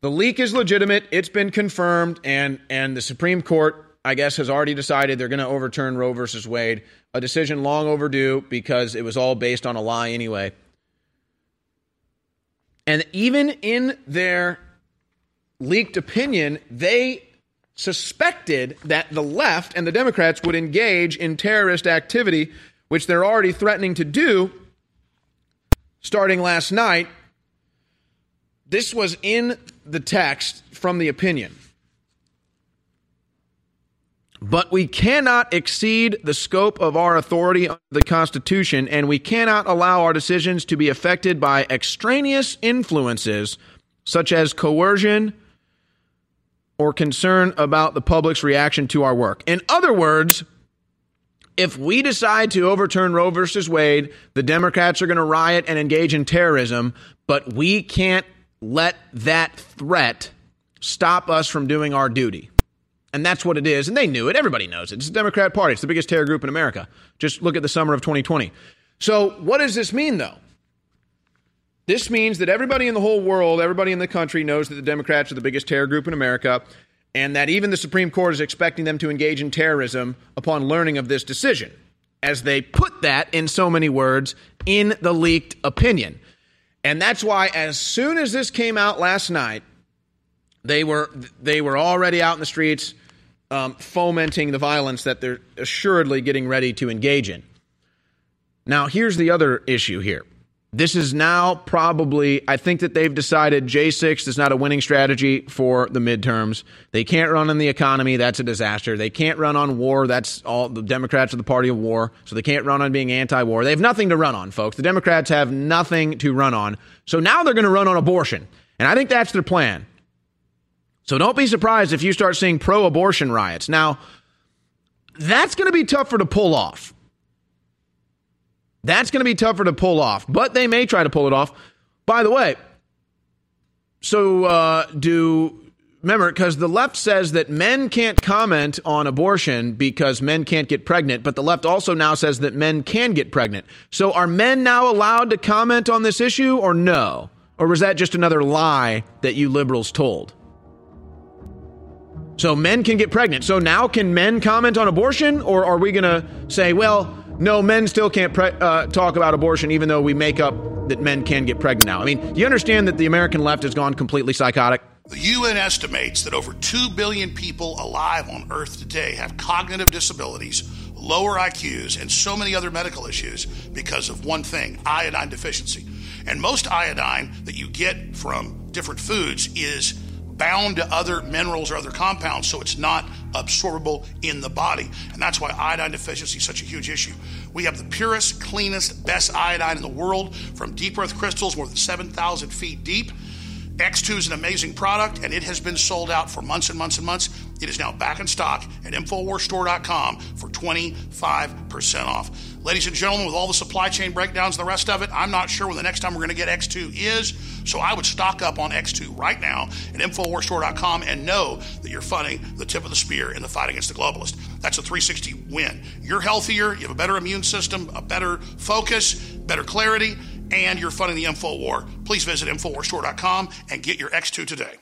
C: the leak is legitimate. It's been confirmed, and, and the Supreme Court, I guess, has already decided they're going to overturn Roe versus Wade, a decision long overdue because it was all based on a lie anyway. And even in their leaked opinion, they suspected that the left and the Democrats would engage in terrorist activity, which they're already threatening to do starting last night. This was in the text from the opinion. But we cannot exceed the scope of our authority under the Constitution, and we cannot allow our decisions to be affected by extraneous influences such as coercion or concern about the public's reaction to our work. In other words, if we decide to overturn Roe versus Wade, the Democrats are going to riot and engage in terrorism, but we can't let that threat stop us from doing our duty. And that's what it is. And they knew it. Everybody knows it. It's the Democrat Party. It's the biggest terror group in America. Just look at the summer of 2020. So, what does this mean, though? This means that everybody in the whole world, everybody in the country knows that the Democrats are the biggest terror group in America, and that even the Supreme Court is expecting them to engage in terrorism upon learning of this decision, as they put that in so many words in the leaked opinion. And that's why, as soon as this came out last night, they were they were already out in the streets um, fomenting the violence that they're assuredly getting ready to engage in. Now, here's the other issue here. This is now probably, I think that they've decided J6 is not a winning strategy for the midterms. They can't run on the economy. That's a disaster. They can't run on war. That's all. The Democrats are the party of war. So they can't run on being anti war. They have nothing to run on, folks. The Democrats have nothing to run on. So now they're going to run on abortion. And I think that's their plan. So don't be surprised if you start seeing pro abortion riots. Now, that's going to be tougher to pull off. That's going to be tougher to pull off, but they may try to pull it off. By the way, so uh, do remember because the left says that men can't comment on abortion because men can't get pregnant, but the left also now says that men can get pregnant. So are men now allowed to comment on this issue or no? Or was that just another lie that you liberals told? So men can get pregnant. So now can men comment on abortion or are we going to say, well, no, men still can't pre- uh, talk about abortion, even though we make up that men can get pregnant now. I mean, do you understand that the American left has gone completely psychotic?
M: The UN estimates that over 2 billion people alive on Earth today have cognitive disabilities, lower IQs, and so many other medical issues because of one thing iodine deficiency. And most iodine that you get from different foods is bound to other minerals or other compounds, so it's not absorbable in the body. And that's why iodine deficiency is such a huge issue. We have the purest, cleanest, best iodine in the world from deep earth crystals more than 7,000 feet deep. X2 is an amazing product, and it has been sold out for months and months and months. It is now back in stock at InfoWarsStore.com for 25% off. Ladies and gentlemen, with all the supply chain breakdowns and the rest of it, I'm not sure when the next time we're going to get X2 is. So I would stock up on X2 right now at InfoWarsStore.com and know that you're funding the tip of the spear in the fight against the globalist. That's a 360 win. You're healthier, you have a better immune system, a better focus, better clarity, and you're funding the info war. Please visit InfoWarsStore.com and get your X2 today.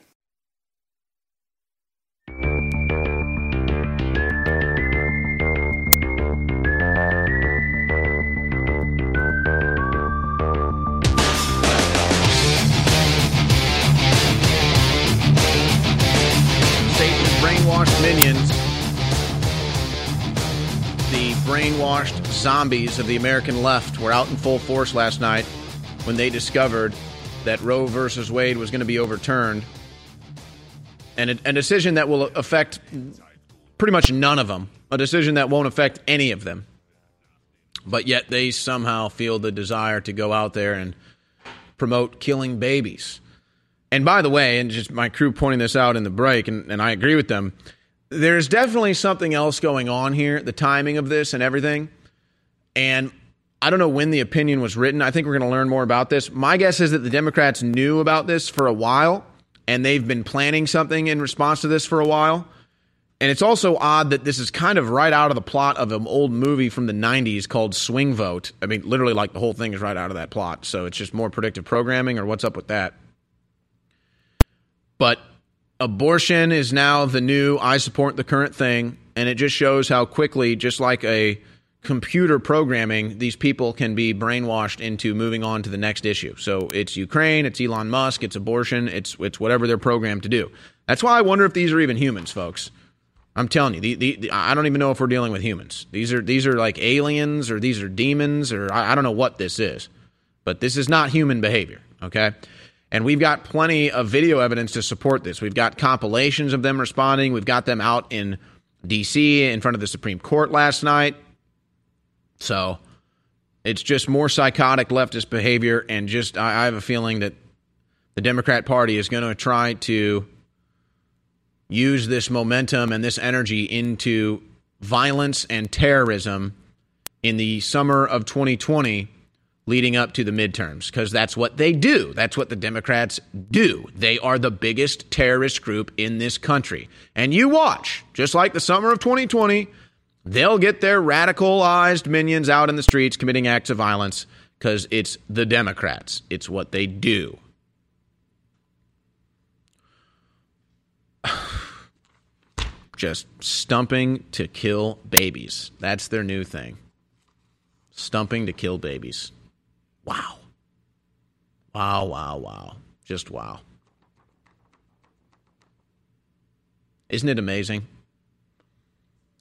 C: Brainwashed zombies of the American left, were out in full force last night when they discovered that Roe versus Wade was going to be overturned. And a, a decision that will affect pretty much none of them, a decision that won't affect any of them. But yet they somehow feel the desire to go out there and promote killing babies. And by the way, and just my crew pointing this out in the break, and, and I agree with them, there's definitely something else going on here, the timing of this and everything. And I don't know when the opinion was written. I think we're going to learn more about this. My guess is that the Democrats knew about this for a while, and they've been planning something in response to this for a while. And it's also odd that this is kind of right out of the plot of an old movie from the 90s called Swing Vote. I mean, literally, like the whole thing is right out of that plot. So it's just more predictive programming, or what's up with that? But abortion is now the new I support the current thing. And it just shows how quickly, just like a computer programming, these people can be brainwashed into moving on to the next issue. So it's Ukraine, it's Elon Musk, it's abortion, it's it's whatever they're programmed to do. That's why I wonder if these are even humans, folks. I'm telling you, the, the, the, I don't even know if we're dealing with humans. These are these are like aliens or these are demons or I, I don't know what this is, but this is not human behavior. Okay. And we've got plenty of video evidence to support this. We've got compilations of them responding. We've got them out in D.C. in front of the Supreme Court last night. So it's just more psychotic leftist behavior. And just, I, have a feeling that the Democrat Party is going to try to use this momentum and this energy into violence and terrorism in the summer of 2020 leading up to the midterms because that's what they do. That's what the Democrats do. They are the biggest terrorist group in this country. And you watch, just like the summer of 2020, they'll get their radicalized minions out in the streets committing acts of violence because it's the Democrats. It's what they do. Just stumping to kill babies. That's their new thing. Stumping to kill babies. Wow. Wow, wow, wow. Just wow. Isn't it amazing?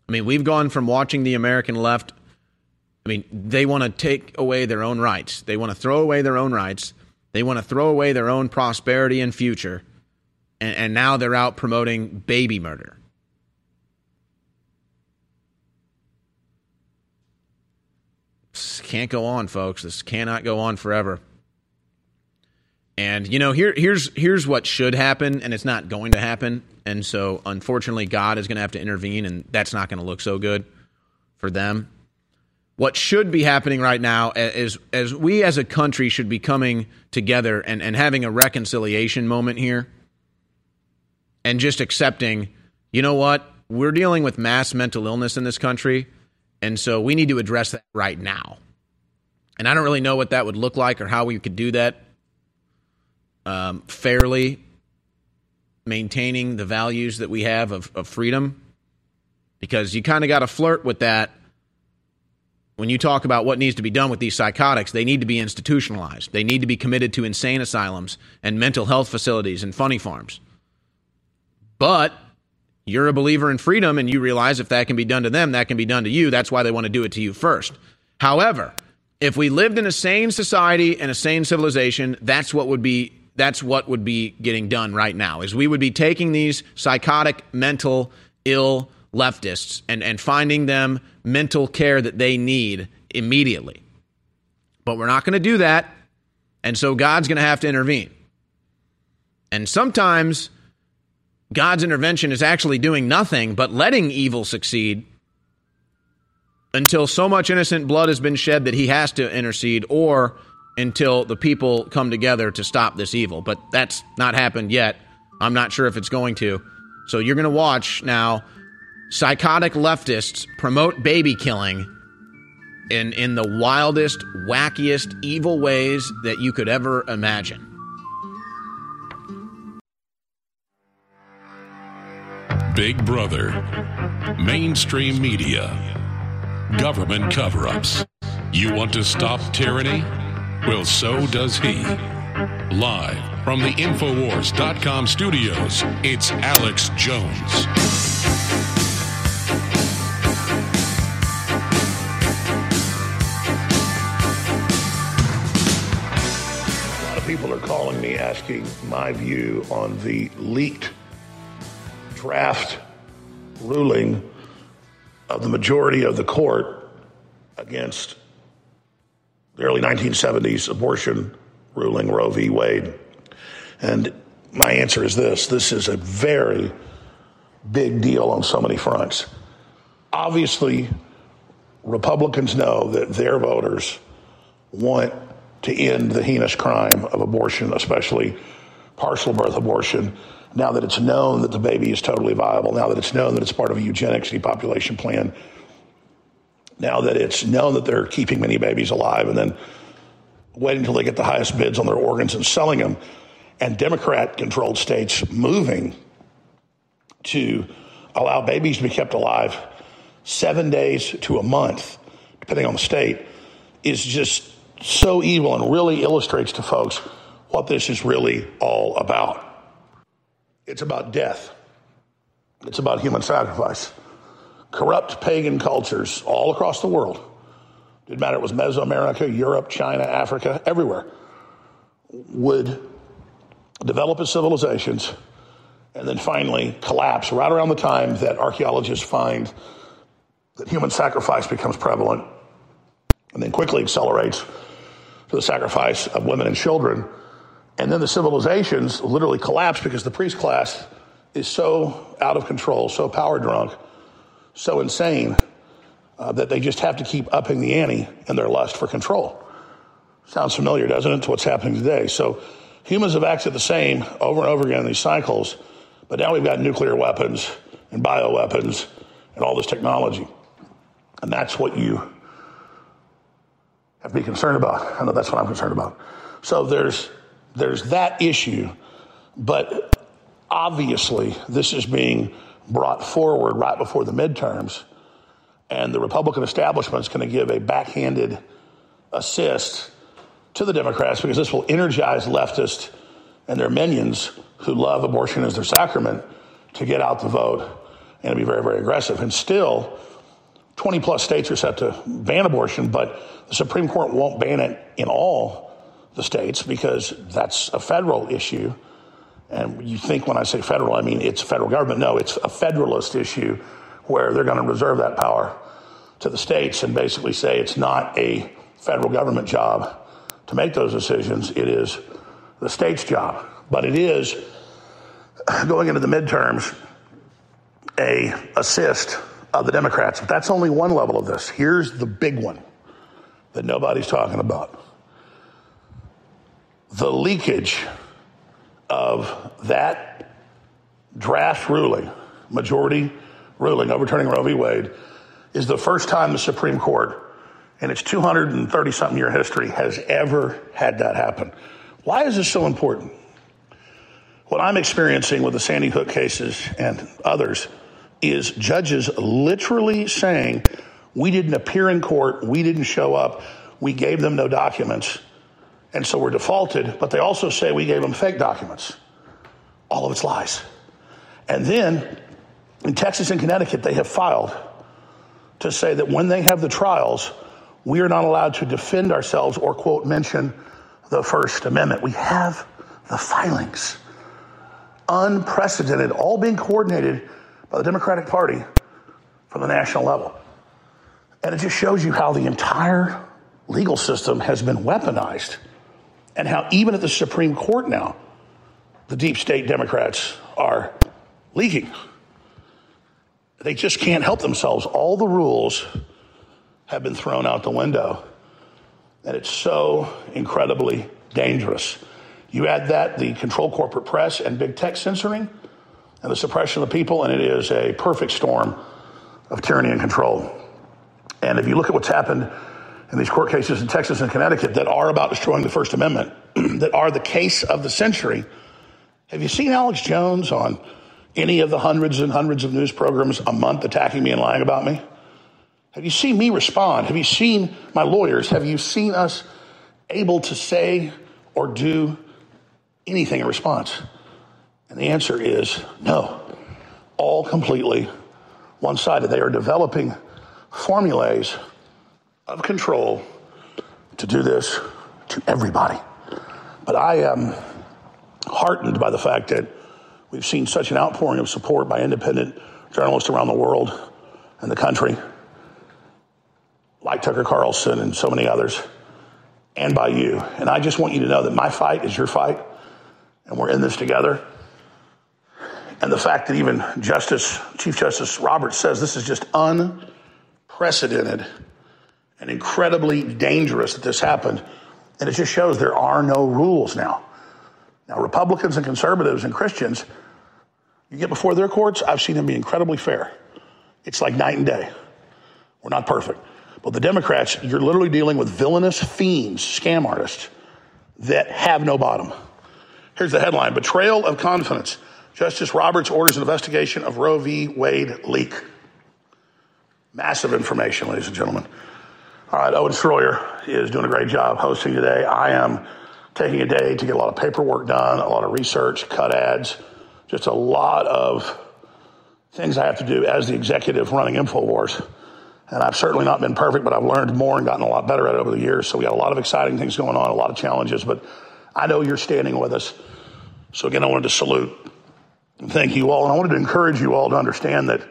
C: I mean, we've gone from watching the American left. I mean, they want to take away their own rights. They want to throw away their own rights. They want to throw away their own prosperity and future. And, and now they're out promoting baby murder. This can't go on, folks. This cannot go on forever. And you know, here here's here's what should happen, and it's not going to happen. And so, unfortunately, God is going to have to intervene, and that's not going to look so good for them. What should be happening right now is as we as a country should be coming together and, and having a reconciliation moment here and just accepting, you know what, we're dealing with mass mental illness in this country, and so we need to address that right now. And I don't really know what that would look like or how we could do that um, fairly, maintaining the values that we have of, of freedom, because you kind of got to flirt with that when you talk about what needs to be done with these psychotics, they need to be institutionalized. They need to be committed to insane asylums and mental health facilities and funny farms. But you're a believer in freedom and you realize if that can be done to them, that can be done to you. That's why they want to do it to you first. However, if we lived in a sane society and a sane civilization, that's what would be that's what would be getting done right now. Is we would be taking these psychotic, mental ill leftists and, and finding them mental care that they need immediately. But we're not going to do that. And so God's going to have to intervene. And sometimes God's intervention is actually doing nothing but letting evil succeed until so much innocent blood has been shed that he has to intercede or until the people come together to stop this evil. But that's not happened yet. I'm not sure if it's going to. So you're going to watch now psychotic leftists promote baby killing in in the wildest, wackiest, evil ways that you could ever imagine.
J: Big Brother, mainstream media, government cover ups. You want to stop tyranny? Well, so does he. Live from the Infowars.com studios, it's Alex Jones.
M: A lot of people are calling me asking my view on the leaked draft ruling of the majority of the court against the early 1970s abortion ruling Roe v. Wade. And my answer is this this is a very big deal on so many fronts. Obviously, Republicans know that their voters want to end the heinous crime of abortion, especially partial birth abortion, now that it's known that the baby is totally viable, now that it's known that it's part of a eugenics depopulation plan, now that it's known that they're keeping many babies alive and then waiting until they get the highest bids on their organs and selling them, and Democrat controlled states moving to allow babies to be kept alive seven days to a month, depending on the state, is just so evil and really illustrates to folks what this is really all about. It's about death. It's about human sacrifice. Corrupt pagan cultures all across the world, didn't matter it was Mesoamerica, Europe, China, Africa, everywhere, would develop as civilizations and then finally collapse right around the time that archaeologists find that human sacrifice becomes prevalent and then quickly accelerates to the sacrifice of women and children. And then the civilizations literally collapse because the priest class is so out of control, so power drunk, so insane uh, that they just have to keep upping the ante in their lust for control. Sounds familiar, doesn't it, to what's happening today? So humans have acted the same over and over again in these cycles, but now we've got nuclear weapons and bioweapons and all this technology. And that's what you have to be concerned about. I know that's what I'm concerned about. So there's there's that issue, but obviously this is being brought forward right before the midterms, and the Republican establishment is going to give a backhanded assist to the Democrats because this will energize leftists and their minions who love abortion as their sacrament to get out the vote and to be very, very aggressive. And still, 20 plus states are set to ban abortion, but the Supreme Court won't ban it in all the states because that's a federal issue. And you think when I say federal, I mean it's federal government. No, it's a federalist issue where they're going to reserve that power to the states and basically say it's not a federal government job to make those decisions. It is the state's job. But it is going into the midterms a assist of the Democrats. But that's only one level of this. Here's the big one that nobody's talking about. The leakage of that draft ruling, majority ruling overturning Roe v. Wade, is the first time the Supreme Court in its 230 something year history has ever had that happen. Why is this so important? What I'm experiencing with the Sandy Hook cases and others is judges literally saying, We didn't appear in court. We didn't show up. We gave them no documents. And so we're defaulted. But they also say we gave them fake documents. All of it's lies. And then in Texas and Connecticut, they have filed to say that when they have the trials, we are not allowed to defend ourselves or, quote, mention the First Amendment. We have the filings. Unprecedented, all being coordinated by the Democratic Party from the national level. And it just shows you how the entire legal system has been weaponized and how even at the Supreme Court now, the deep state Democrats are leaking. They just can't help themselves. All the rules have been thrown out the window. And it's so incredibly dangerous. You add that, the control corporate press and big tech censoring and the suppression of the people, and it is a perfect storm of tyranny and control. And if you look at what's happened in these court cases in Texas and Connecticut that are about destroying the First Amendment, that are the case of the century, have you seen Alex Jones on any of the hundreds and hundreds of news programs a month attacking me and lying about me? Have you seen me respond? Have you seen my lawyers? Have you seen us able to say or do anything in response? And the answer is no. All completely one sided. They are developing formulas of control to do this to everybody. But I am heartened by the fact that we've seen such an outpouring of support by independent journalists around the world and the country like Tucker Carlson and so many others, and by you. And I just want you to know that my fight is your fight, and we're in this together. And the fact that even Justice, Chief Justice Roberts says this is just unprecedented and incredibly dangerous that this happened. And it just shows there are no rules now. Now, Republicans and conservatives and Christians, you get before their courts, I've seen them be incredibly fair. It's like night and day. We're not perfect. But the Democrats, you're literally dealing with villainous fiends, scam artists that have no bottom. Here's the headline Betrayal of Confidence. Justice Roberts orders an investigation of Roe v. Wade leak. Massive information, ladies and gentlemen. All right, Owen Schroyer is doing a great job hosting today. I am taking a day to get a lot of paperwork done, a lot of research, cut ads, just a lot of things I have to do as the executive running InfoWars. And I've certainly not been perfect, but I've learned more and gotten a lot better at it over the years. So we got a lot of exciting things going on, a lot of challenges, but I know you're standing with us. So again, I wanted to salute and thank you all. And I wanted to encourage you all to understand that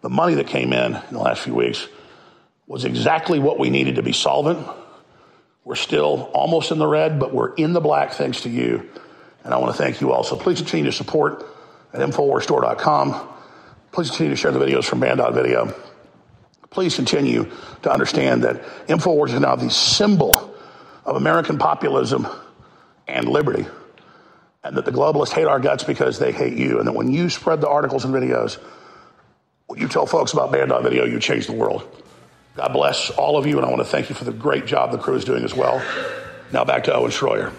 M: the money that came in in the last few weeks was exactly what we needed to be solvent. We're still almost in the red, but we're in the black thanks to you. And I want to thank you all. So please continue to support at InfoWarsStore.com. Please continue to share the videos from banned.video. Please continue to understand that InfoWars is now the symbol of American populism and liberty. And that the globalists hate our guts because they hate you. And that when you spread the articles and videos, when you tell folks about banned.video, you change the world. God bless all of you, and I want to thank you for the great job the crew is doing as well. Now back to Owen Schroyer.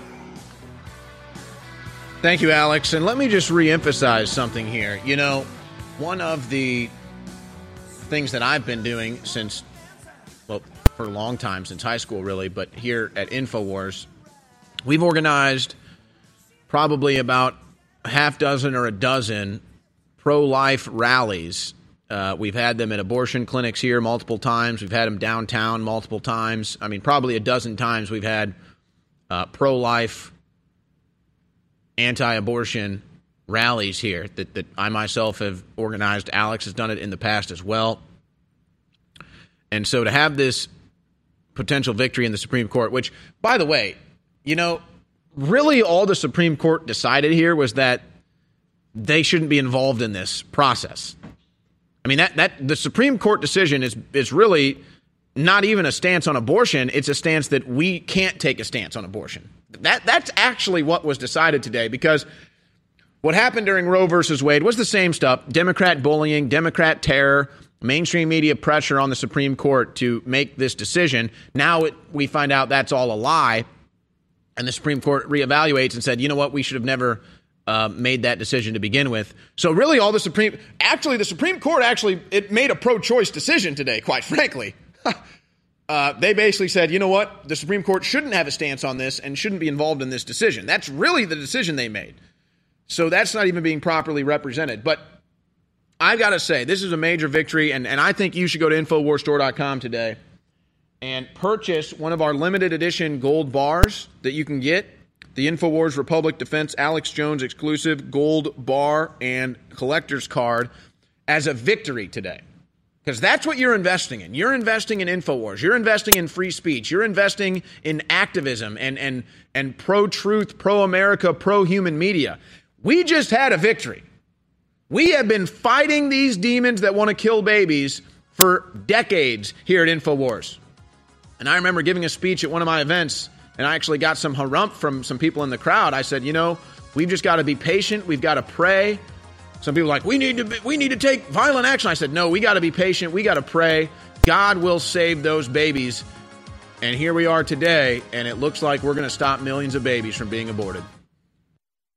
C: Thank you, Alex. And let me just reemphasize something here. You know, one of the things that I've been doing since, well, for a long time, since high school, really, but here at InfoWars, we've organized probably about a half dozen or a dozen pro life rallies. Uh, we've had them at abortion clinics here multiple times. We've had them downtown multiple times. I mean, probably a dozen times we've had uh, pro life, anti abortion rallies here that, that I myself have organized. Alex has done it in the past as well. And so to have this potential victory in the Supreme Court, which, by the way, you know, really all the Supreme Court decided here was that they shouldn't be involved in this process. I mean that that the Supreme Court decision is is really not even a stance on abortion, it's a stance that we can't take a stance on abortion. That that's actually what was decided today because what happened during Roe versus Wade was the same stuff, Democrat bullying, Democrat terror, mainstream media pressure on the Supreme Court to make this decision. Now it, we find out that's all a lie and the Supreme Court reevaluates and said, "You know what? We should have never uh, made that decision to begin with. So really, all the Supreme actually the Supreme Court actually it made a pro-choice decision today. Quite frankly, uh, they basically said, you know what? The Supreme Court shouldn't have a stance on this and shouldn't be involved in this decision. That's really the decision they made. So that's not even being properly represented. But I've got to say, this is a major victory, and, and I think you should go to InfoWarsStore.com today and purchase one of our limited edition gold bars that you can get the InfoWars Republic Defense Alex Jones exclusive gold bar and collector's card as a victory today. Because that's what you're investing in. You're investing in InfoWars. You're investing in free speech. You're investing in activism and, and, and pro truth, pro America, pro human media. We just had a victory. We have been fighting these demons that want to kill babies for decades here at InfoWars. And I remember giving a speech at one of my events, and I actually got some harump from some people in the crowd. I said, you know, we've just got to be patient. We've got to pray. Some people like, we need to be, we need to take violent action. I said, no, we got to be patient. We got to pray. God will save those babies. And here we are today, and it looks like we're going to stop millions of babies from being aborted.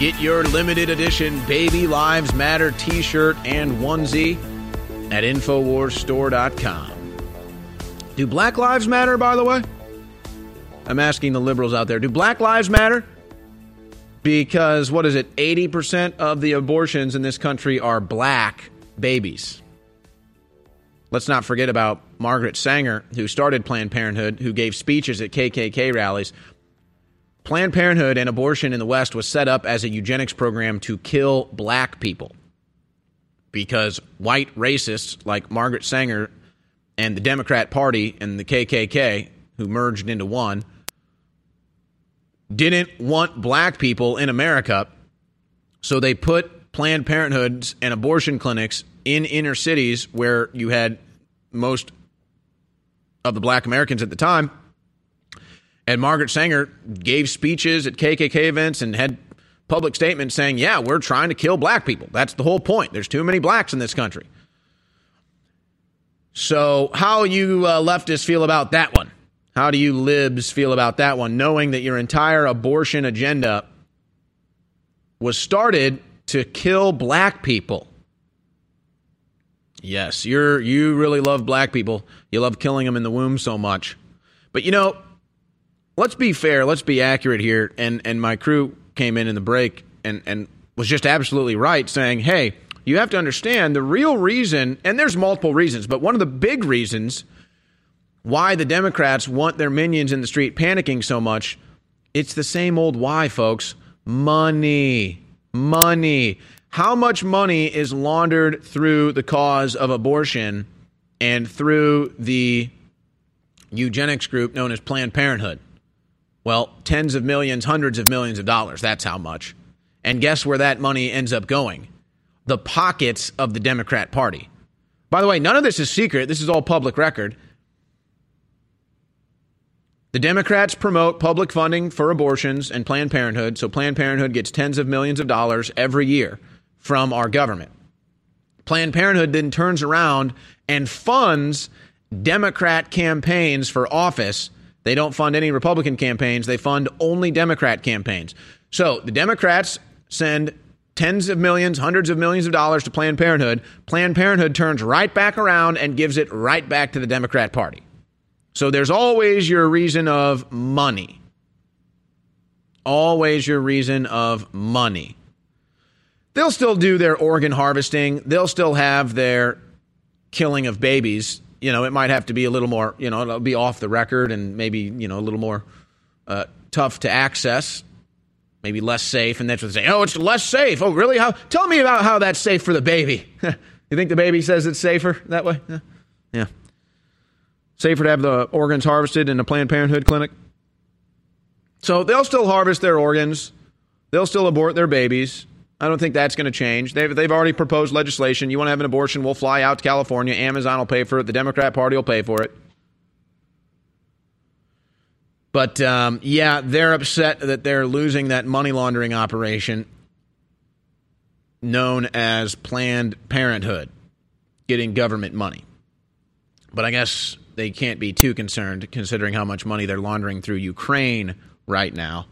C: Get your limited edition Baby Lives Matter t shirt and onesie at InfoWarsStore.com. Do Black Lives Matter, by the way? I'm asking the liberals out there do Black Lives Matter? Because, what is it, 80% of the abortions in this country are black babies. Let's not forget about Margaret Sanger, who started Planned Parenthood, who gave speeches at KKK rallies. Planned Parenthood and abortion in the West was set up as a eugenics program to kill black people because white racists like Margaret Sanger and the Democrat Party and the KKK, who merged into one, didn't want black people in America. So they put Planned Parenthoods and abortion clinics in inner cities where you had most of the black Americans at the time. And Margaret Sanger gave speeches at KKK events and had public statements saying, yeah, we're trying to kill black people. That's the whole point. There's too many blacks in this country. So, how you uh, leftists feel about that one? How do you libs feel about that one, knowing that your entire abortion agenda was started to kill black people? Yes, you're you really love black people. You love killing them in the womb so much. But you know, let's be fair, let's be accurate here. And and my crew came in in the break and and was just absolutely right saying, "Hey, you have to understand the real reason, and there's multiple reasons, but one of the big reasons why the Democrats want their minions in the street panicking so much, it's the same old why, folks. Money. Money. How much money is laundered through the cause of abortion and through the eugenics group known as Planned Parenthood? Well, tens of millions, hundreds of millions of dollars. That's how much. And guess where that money ends up going? The pockets of the Democrat Party. By the way, none of this is secret. This is all public record. The Democrats promote public funding for abortions and Planned Parenthood, so Planned Parenthood gets tens of millions of dollars every year from our government. Planned Parenthood then turns around and funds Democrat campaigns for office. They don't fund any Republican campaigns, they fund only Democrat campaigns. So the Democrats send tens of millions, hundreds of millions of dollars to Planned Parenthood. Planned Parenthood turns right back around and gives it right back to the Democrat Party. So there's always your reason of money. Always your reason of money. They'll still do their organ harvesting. They'll still have their killing of babies. You know, it might have to be a little more, you know, it'll be off the record and maybe, you know, a little more uh, tough to access, maybe less safe. And that's what they say. Oh, it's less safe. Oh, really? How? Tell me about how that's safe for the baby. you think the baby says it's safer that way? Yeah. yeah. Safer to have the organs harvested in a Planned Parenthood clinic? So they'll still harvest their organs. They'll still abort their babies. I don't think that's going to change. They've, they've already proposed legislation. You want to have an abortion, we'll fly out to California. Amazon will pay for it. The Democrat Party will pay for it. But um, yeah, they're upset that they're losing that money laundering operation known as Planned Parenthood, getting government money. But I guess they can't be too concerned considering how much money they're laundering through Ukraine right now.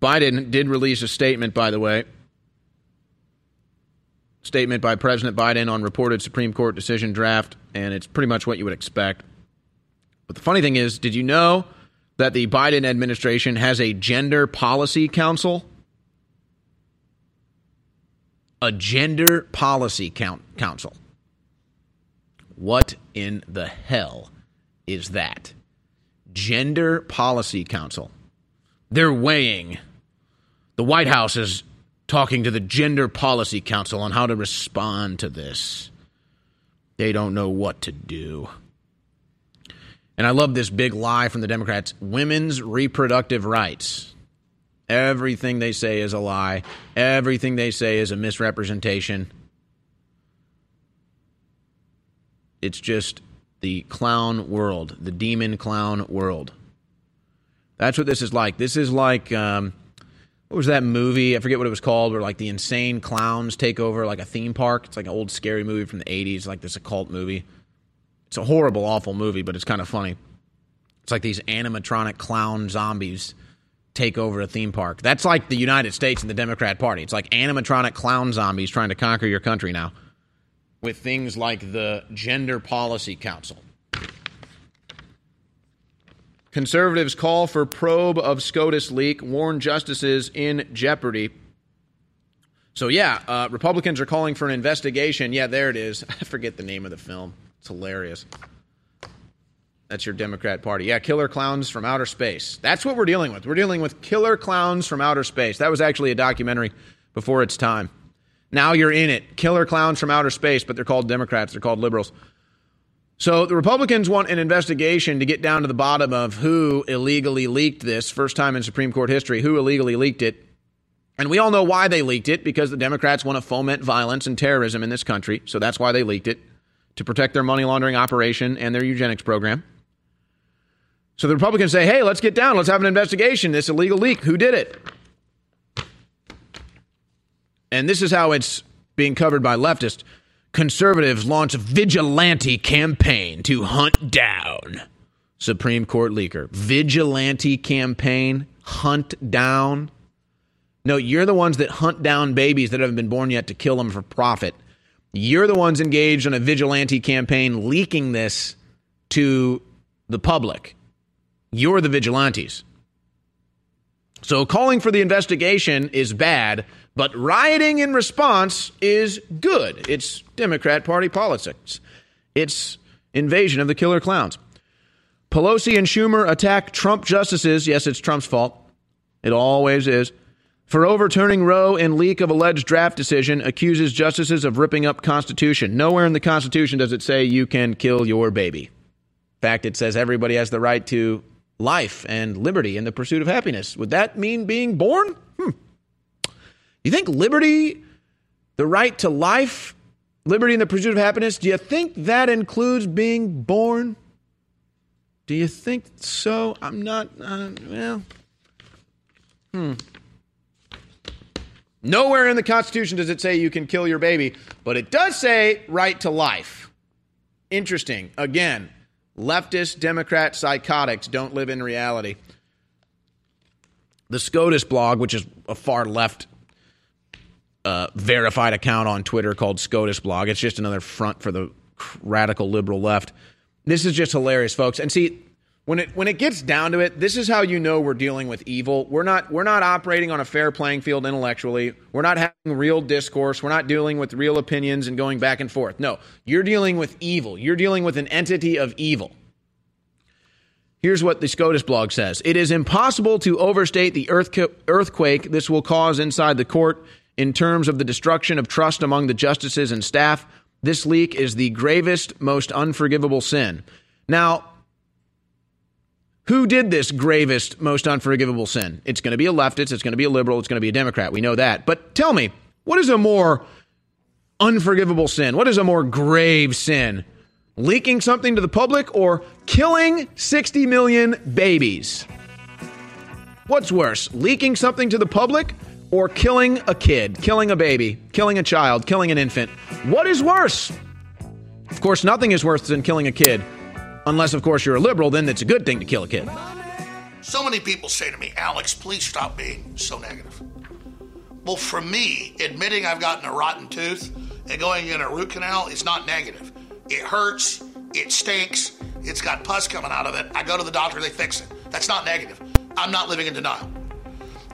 C: Biden did release a statement, by the way. Statement by President Biden on reported Supreme Court decision draft, and it's pretty much what you would expect. But the funny thing is, did you know that the Biden administration has a gender policy council? A gender policy count, council. What in the hell is that? Gender Policy Council. They're weighing. The White House is talking to the Gender Policy Council on how to respond to this. They don't know what to do. And I love this big lie from the Democrats women's reproductive rights. Everything they say is a lie, everything they say is a misrepresentation. It's just the clown world, the demon clown world. That's what this is like. This is like um, what was that movie? I forget what it was called, where like the insane clowns take over like a theme park. It's like an old scary movie from the '80s, like this occult movie. It's a horrible, awful movie, but it's kind of funny. It's like these animatronic clown zombies take over a theme park. That's like the United States and the Democrat Party. It's like animatronic clown zombies trying to conquer your country now with things like the Gender Policy Council. Conservatives call for probe of SCOTUS leak, warn justices in jeopardy. So, yeah, uh, Republicans are calling for an investigation. Yeah, there it is. I forget the name of the film. It's hilarious. That's your Democrat Party. Yeah, killer clowns from outer space. That's what we're dealing with. We're dealing with killer clowns from outer space. That was actually a documentary before its time. Now you're in it. Killer clowns from outer space, but they're called Democrats. They're called liberals. So the Republicans want an investigation to get down to the bottom of who illegally leaked this. First time in Supreme Court history, who illegally leaked it. And we all know why they leaked it because the Democrats want to foment violence and terrorism in this country. So that's why they leaked it to protect their money laundering operation and their eugenics program. So the Republicans say, hey, let's get down. Let's have an investigation. This illegal leak. Who did it? And this is how it's being covered by leftists. Conservatives launch vigilante campaign to hunt down Supreme Court leaker. Vigilante campaign, hunt down. No, you're the ones that hunt down babies that haven't been born yet to kill them for profit. You're the ones engaged in a vigilante campaign leaking this to the public. You're the vigilantes. So calling for the investigation is bad, but rioting in response is good. It's Democrat Party politics. It's invasion of the killer clowns. Pelosi and Schumer attack Trump justices. Yes, it's Trump's fault. It always is. For overturning Roe and leak of alleged draft decision, accuses justices of ripping up Constitution. Nowhere in the Constitution does it say you can kill your baby. In fact, it says everybody has the right to life and liberty and the pursuit of happiness. Would that mean being born? Hmm. You think liberty, the right to life, liberty in the pursuit of happiness, do you think that includes being born? Do you think so? I'm not, uh, well, hmm. Nowhere in the Constitution does it say you can kill your baby, but it does say right to life. Interesting. Again, leftist Democrat psychotics don't live in reality. The SCOTUS blog, which is a far left uh, verified account on Twitter called SCOTUS blog, it's just another front for the radical liberal left. This is just hilarious, folks. And see, when it when it gets down to it, this is how you know we're dealing with evil. We're not we're not operating on a fair playing field intellectually. We're not having real discourse. We're not dealing with real opinions and going back and forth. No, you're dealing with evil. You're dealing with an entity of evil. Here's what the SCOTUS blog says It is impossible to overstate the earthquake this will cause inside the court in terms of the destruction of trust among the justices and staff. This leak is the gravest, most unforgivable sin. Now, who did this gravest, most unforgivable sin? It's going to be a leftist, it's going to be a liberal, it's going to be a Democrat. We know that. But tell me, what is a more unforgivable sin? What is a more grave sin? Leaking something to the public or killing 60 million babies? What's worse, leaking something to the public or killing a kid, killing a baby, killing a child, killing an infant? What is worse? Of course, nothing is worse than killing a kid. Unless, of course, you're a liberal, then it's a good thing to kill a kid.
M: So many people say to me, Alex, please stop being so negative. Well, for me, admitting I've gotten a rotten tooth and going in a root canal is not negative. It hurts, it stinks, it's got pus coming out of it. I go to the doctor, they fix it. That's not negative. I'm not living in denial.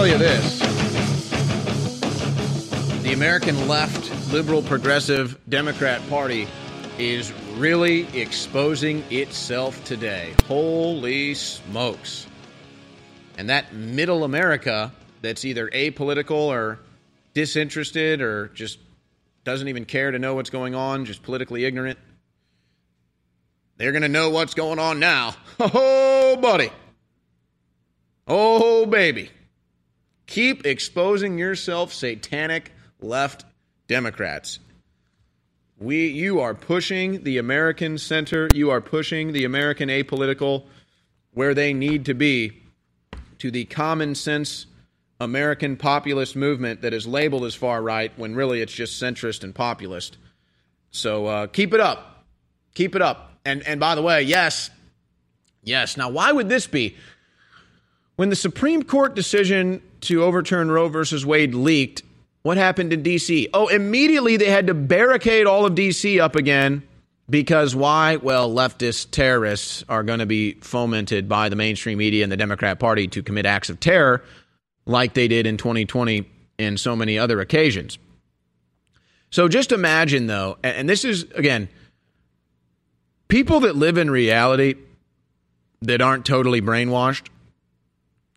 C: Tell you this the American left, liberal, progressive Democrat Party is really exposing itself today. Holy smokes. And that middle America that's either apolitical or disinterested or just doesn't even care to know what's going on, just politically ignorant, they're going to know what's going on now. Oh, buddy. Oh, baby. Keep exposing yourself, satanic left Democrats. We, you are pushing the American center. You are pushing the American apolitical where they need to be to the common sense American populist movement that is labeled as far right when really it's just centrist and populist. So uh, keep it up. Keep it up. And and by the way, yes, yes. Now, why would this be? When the Supreme Court decision to overturn Roe versus Wade leaked, what happened in D.C.? Oh, immediately they had to barricade all of D.C. up again, Because why? Well, leftist terrorists are going to be fomented by the mainstream media and the Democrat Party to commit acts of terror like they did in 2020 and so many other occasions. So just imagine, though, and this is, again, people that live in reality that aren't totally brainwashed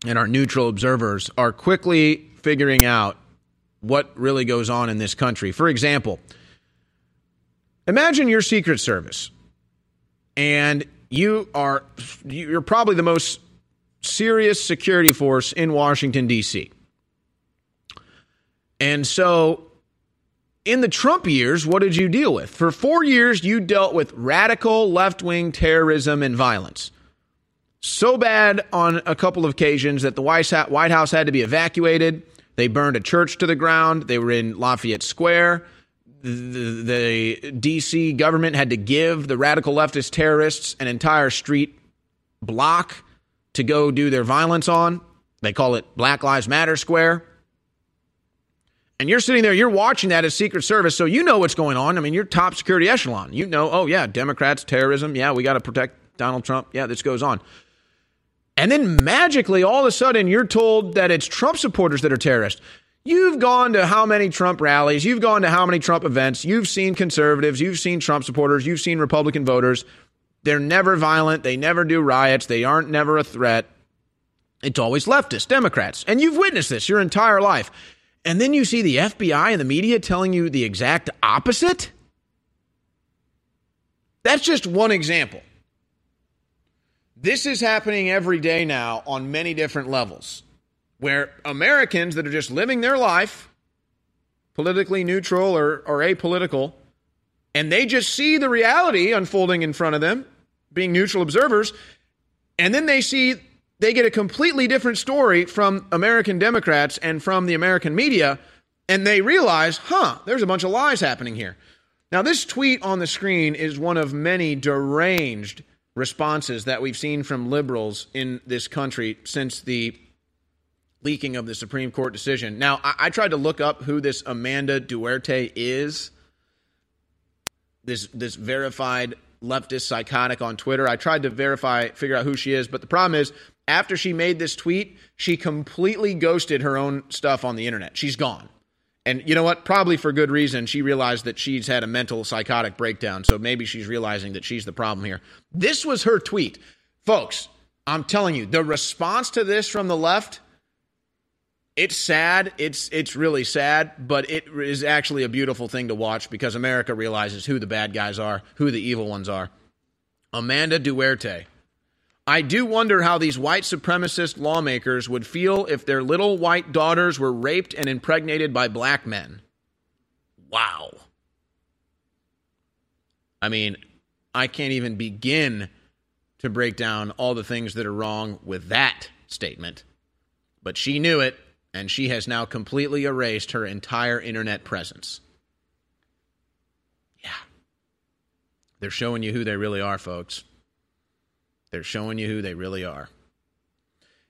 C: and our neutral observers are quickly figuring out what really goes on in this country. For example, imagine your secret service and you are you're probably the most serious security force in Washington D.C. And so in the Trump years, what did you deal with? For 4 years you dealt with radical left-wing terrorism and violence. So bad on a couple of occasions that the White House had to be evacuated. They burned a church to the ground. They were in Lafayette Square. The, the, DC government had to give the radical leftist terrorists an entire street block to go do their violence on. They call it Black Lives Matter Square. And you're sitting there, you're watching that as Secret Service, so you know what's going on. I mean, you're top security echelon. You know, oh, yeah, Democrats, terrorism. Yeah, we got to protect Donald Trump. Yeah, this goes on. And then magically, all of a sudden, you're told that it's Trump supporters that are terrorists. You've gone to how many Trump rallies? You've gone to how many Trump events? You've seen conservatives, you've seen Trump supporters, you've seen Republican voters. They're never violent, they never do riots, they aren't never a threat. It's always leftists, Democrats. And you've witnessed this your entire life. And then you see the FBI and the media telling you the exact opposite? That's just one example. This is happening every day now on many different levels where Americans that are just living their life, politically neutral or, or apolitical, and they just see the reality unfolding in front of them, being neutral observers, and then they see they get a completely different story from American Democrats and from the American media, and they realize, huh, there's a bunch of lies happening here. Now, this tweet on the screen is one of many deranged responses that we've seen from liberals in this country since the leaking of the Supreme Court decision. Now, I, I tried to look up who this Amanda Duarte is. This this verified leftist psychotic on Twitter. I tried to verify, figure out who she is, but the problem is after she made this tweet, she completely ghosted her own stuff on the internet. She's gone. And you know what? Probably for good reason. She realized that she's had a mental psychotic breakdown. So maybe she's realizing that she's the problem here. This was her tweet. Folks, I'm telling you, the response to this from the left, it's sad. It's it's really sad, but it is actually a beautiful thing to watch because America realizes who the bad guys are, who the evil ones are. Amanda Duarte I do wonder how these white supremacist lawmakers would feel if their little white daughters were raped and impregnated by black men. Wow. I mean, I can't even begin to break down all the things that are wrong with that statement. But she knew it, and she has now completely erased her entire internet presence. Yeah. They're showing you who they really are, folks. They're showing you who they really are.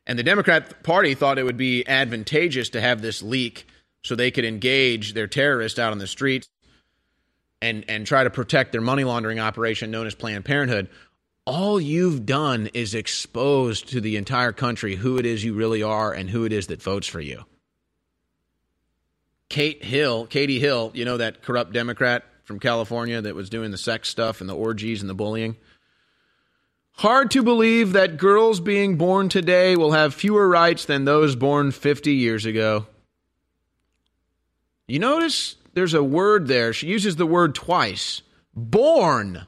C: And the Democrat Party thought it would be advantageous to have this leak so they could engage their terrorists out on the streets and, and try to protect their money laundering operation known as Planned Parenthood. All you've done is exposed to the entire country who it is you really are and who it is that votes for you. Kate Hill, Katie Hill, you know that corrupt Democrat from California that was doing the sex stuff and the orgies and the bullying? Hard to believe that girls being born today will have fewer rights than those born 50 years ago. You notice there's a word there. She uses the word twice. Born.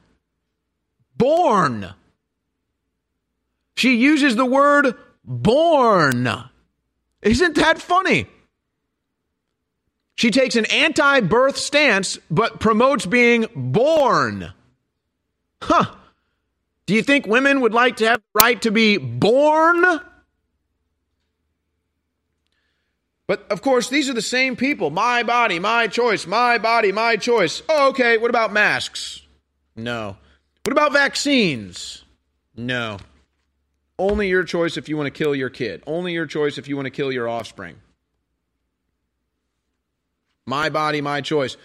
C: Born. She uses the word born. Isn't that funny? She takes an anti birth stance but promotes being born. Huh. Do you think women would like to have the right to be born? But of course, these are the same people. My body, my choice. My body, my choice. Oh, okay. What about masks? No. What about vaccines? No. Only your choice if you want to kill your kid. Only your choice if you want to kill your offspring. My body, my choice.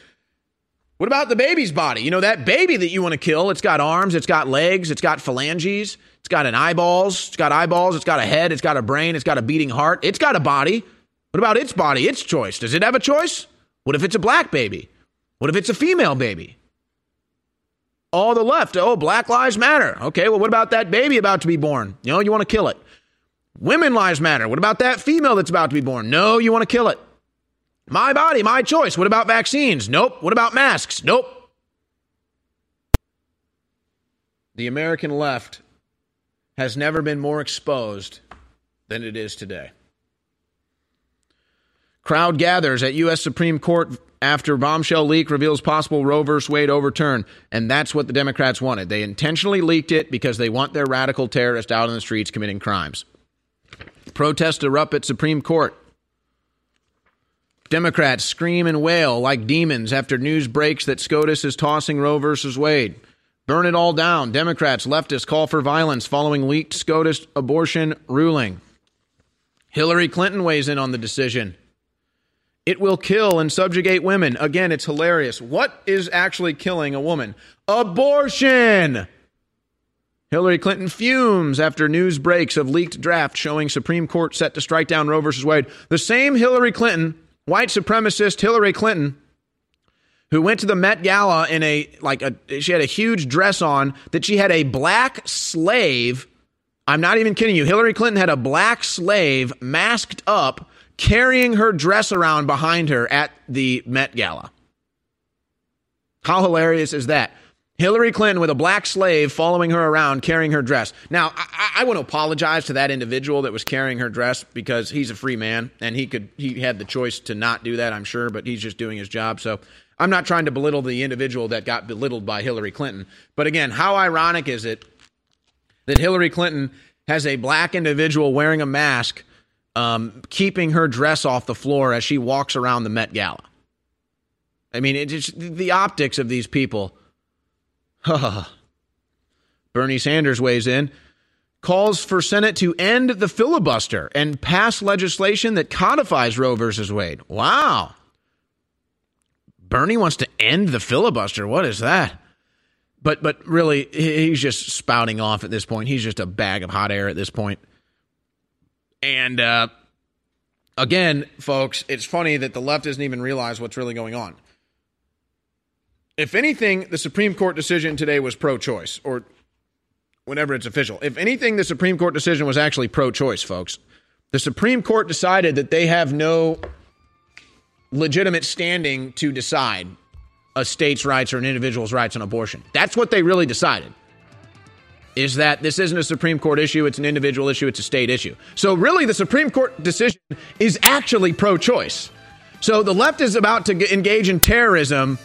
C: What about the baby's body? You know, that baby that you want to kill, it's got arms, it's got legs, it's got phalanges, it's got an eyeballs, it's got eyeballs, it's got a head, it's got a brain, it's got a beating heart, it's got a body. What about its body, its choice? Does it have a choice? What if it's a black baby? What if it's a female baby? All the left, oh, Black Lives Matter. Okay, well, what about that baby about to be born? You know, you want to kill it. Women lives matter. What about that female that's about to be born? No, you want to kill it. My body, my choice. What about vaccines? Nope. What about masks? Nope. The American left has never been more exposed than it is today. Crowd gathers at U.S. Supreme Court after bombshell leak reveals possible Roe v. Wade overturn. And that's what the Democrats wanted. They intentionally leaked it because they want their radical terrorists out in the streets committing crimes. Protests erupt at Supreme Court. Democrats scream and wail like demons after news breaks that SCOTUS is tossing Roe versus Wade. Burn it all down. Democrats, leftists call for violence following leaked SCOTUS abortion ruling. Hillary Clinton weighs in on the decision. It will kill and subjugate women. Again, it's hilarious. What is actually killing a woman? Abortion! Hillary Clinton fumes after news breaks of leaked draft showing Supreme Court set to strike down Roe v. Wade. The same Hillary Clinton, white supremacist Hillary Clinton, who went to the Met Gala in a like a she had a huge dress on that she had a black slave. I'm not even kidding you. Hillary Clinton had a black slave masked up carrying her dress around behind her at the Met Gala. How hilarious is that? Hillary Clinton with a black slave following her around carrying her dress. Now, I, I, want to apologize to that individual that was carrying her dress because he's a free man and he could he had the choice to not do that, I'm sure, but he's just doing his job. So I'm not trying to belittle the individual that got belittled by Hillary Clinton. But again, how ironic is it that Hillary Clinton has a black individual wearing a mask, um, keeping her dress off the floor as she walks around the Met Gala? I mean, it's the optics of these people Bernie Sanders weighs in, calls for Senate to end the filibuster and pass legislation that codifies Roe versus Wade. Wow. Bernie wants to end the filibuster. What is that? But but really, he's just spouting off at this point. He's just a bag of hot air at this point. And uh, again, folks, it's funny that the left doesn't even realize what's really going on if anything, the Supreme Court decision today was pro choice, or whenever it's official. If anything, the Supreme Court decision was actually pro choice, folks. The Supreme Court decided that they have no legitimate standing to decide a state's rights or an individual's rights on abortion. That's what they really decided. Is that this isn't a Supreme Court issue, it's an individual issue, it's a state issue. So, really, the Supreme Court decision is actually pro choice. So, the left is about to engage in terrorism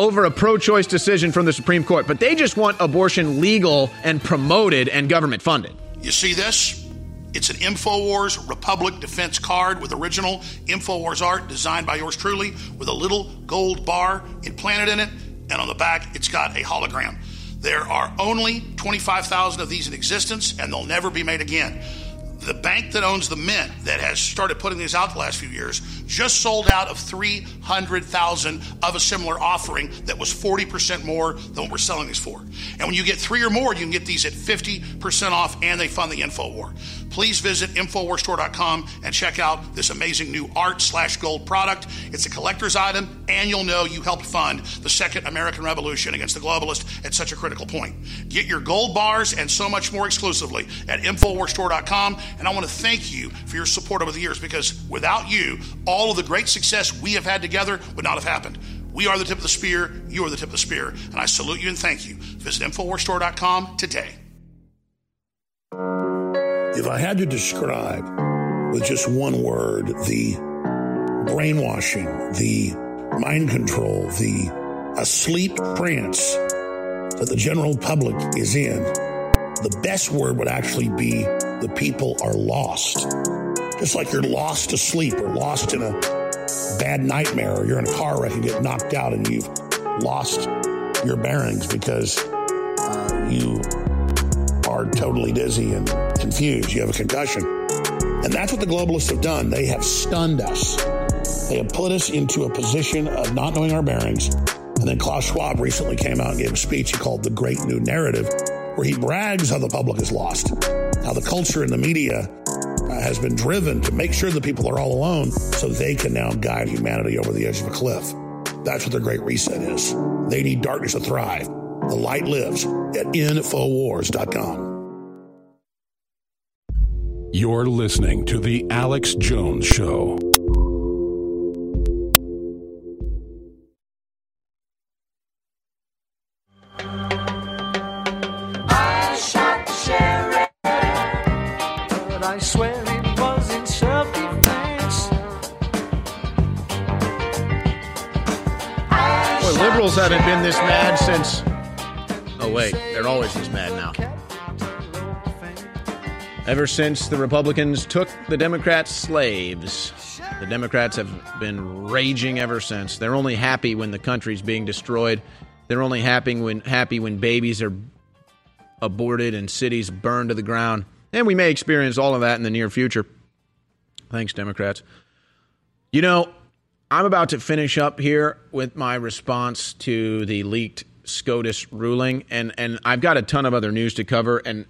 C: over a pro choice decision from the Supreme Court, but they just want abortion legal and promoted and government funded.
M: You see this? It's an InfoWars Republic Defense card with original InfoWars art designed by yours truly with a little gold bar implanted in it, and on the back, it's got a hologram. There are only 25,000 of these in existence, and they'll never be made again the bank that owns the mint that has started putting these out the last few years just sold out of 300,000 of a similar offering that was 40% more than what we're selling these for. And when you get three or more, you can get these at 50% off and they fund the info war. Please visit InfoWarsStore.com and check out this amazing new art slash gold product. It's a collector's item, and you'll know you helped fund the second American Revolution against the globalists at such a critical point. Get your gold bars and so much more exclusively at InfoWarsStore.com. And I want to thank you for your support over the years because without you, all of the great success we have had together would not have happened. We are the tip of the spear. You are the tip of the spear. And I salute you and thank you. Visit InfoWarsStore.com today. If I had to describe with just one word the brainwashing, the mind control, the asleep trance that the general public is in, the best word would actually be the people are lost. Just like you're lost to sleep or lost in a bad nightmare or you're in a car wreck and get knocked out and you've lost your bearings because uh, you are totally dizzy and confused. You have a concussion. And that's what the globalists have done. They have stunned us. They have put us into a position of not knowing our bearings And then Klaus Schwab recently came out and gave a speech he called The Great New Narrative, where he brags how the public is lost, how the culture and the media uh, has been driven to make sure the people are all alone so they can now guide humanity over the edge of a cliff. That's what the Great Reset is. They need darkness to thrive. The light lives at Infowars.com.
J: You're listening to The Alex Jones Show.
O: I shot the sheriff, but I swear it was in self-defense.
C: Boy, liberals haven't been this mad since. Oh, wait. They're always this mad now. Ever since the Republicans took the Democrats' slaves, the Democrats have been raging ever since. They're only happy when the country's being destroyed. They're only happy when happy when babies are aborted and cities burned to the ground. And we may experience all of that in the near future. Thanks, Democrats. You know, I'm about to finish up here with my response to the leaked SCOTUS ruling, and, and I've got a ton of other news to cover. And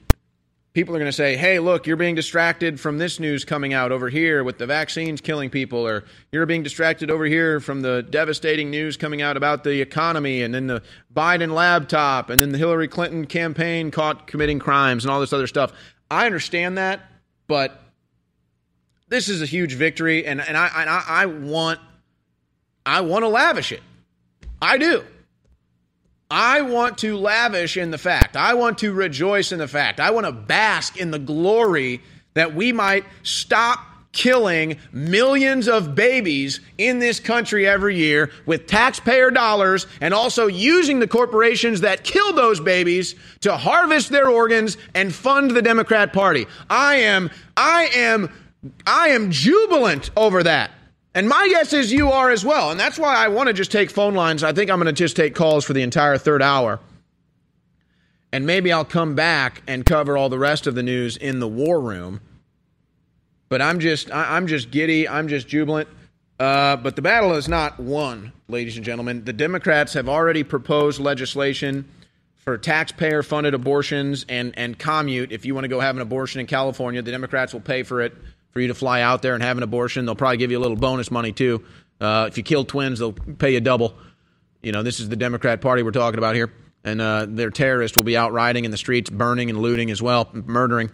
C: people are going to say, hey, look, you're being distracted from this news coming out over here with the vaccines killing people, or you're being distracted over here from the devastating news coming out about the economy, and then the Biden laptop, and then the Hillary Clinton campaign caught committing crimes, and all this other stuff. I understand that, but this is a huge victory, and, and I, and I, I want I want to lavish it. I do. I want to lavish in the fact. I want to rejoice in the fact. I want to bask in the glory that we might stop killing millions of babies in this country every year with taxpayer dollars and also using the corporations that kill those babies to harvest their organs and fund the Democrat Party. I am I am I am jubilant over that. And my guess is you are as well. And that's why I want to just take phone lines. I think I'm going to just take calls for the entire third hour. And maybe I'll come back and cover all the rest of the news in the war room. But I'm just I'm just giddy. I'm just jubilant. Uh, but the battle is not won, ladies and gentlemen. The Democrats have already proposed legislation for taxpayer funded abortions and, and commute. If you want to go have an abortion in California, the Democrats will pay for it for you to fly out there and have an abortion. They'll probably give you a little bonus money too. Uh, if you kill twins, they'll pay you double. You know, this is the Democrat Party we're talking about here, and uh, their terrorists will be out riding in the streets, burning and looting as well, murdering.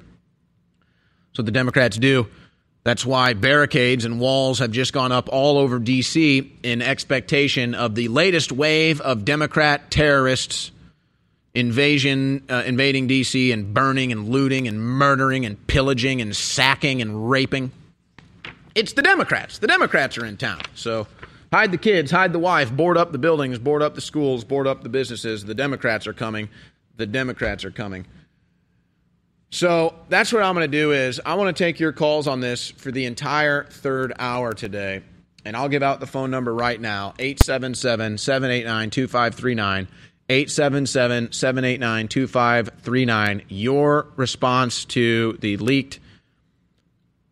C: So the Democrats do. That's why barricades and walls have just gone up all over D.C. in expectation of the latest wave of Democrat terrorists invasion, uh, invading D.C. and burning and looting and murdering and pillaging and sacking and raping. It's the Democrats. The Democrats are in town. So hide the kids, hide the wife, board up the buildings, board up the schools, board up the businesses. The Democrats are coming. The Democrats are coming. So that's what I'm going to do is I want to take your calls on this for the entire third hour today. And I'll give out the phone number right now 877 789 2539. 877 789 2539. Your response to the leaked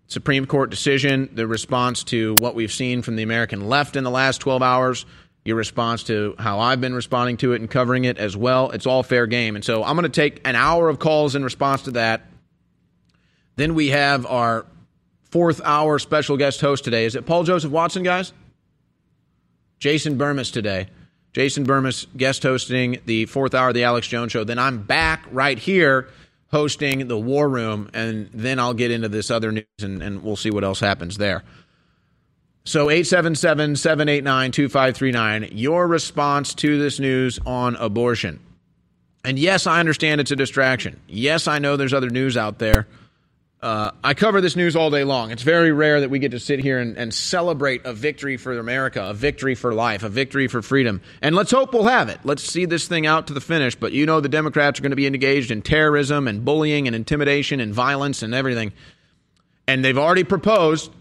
C: Supreme Court decision, the response to what we've seen from the American left in the last 12 hours, your response to how I've been responding to it and covering it as well. It's all fair game. And so I'm going to take an hour of calls in response to that. Then we have our fourth hour special guest host today. Is it Paul Joseph Watson, guys? Jason Bermas today. Jason Bermas guest hosting the fourth hour of the Alex Jones Show. Then I'm back right here hosting the War Room, and then I'll get into this other news and, and we'll see what else happens there. So 877 789 2539, your response to this news on abortion. And yes, I understand it's a distraction. Yes, I know there's other news out there. Uh, I cover this news all day long. It's very rare that we get to sit here and, and, celebrate a victory for America, a victory for life, a victory for freedom. And let's hope we'll have it. Let's see this thing out to the finish. But you know, the Democrats are going to be engaged in terrorism and bullying and intimidation and violence and everything. And they've already proposed,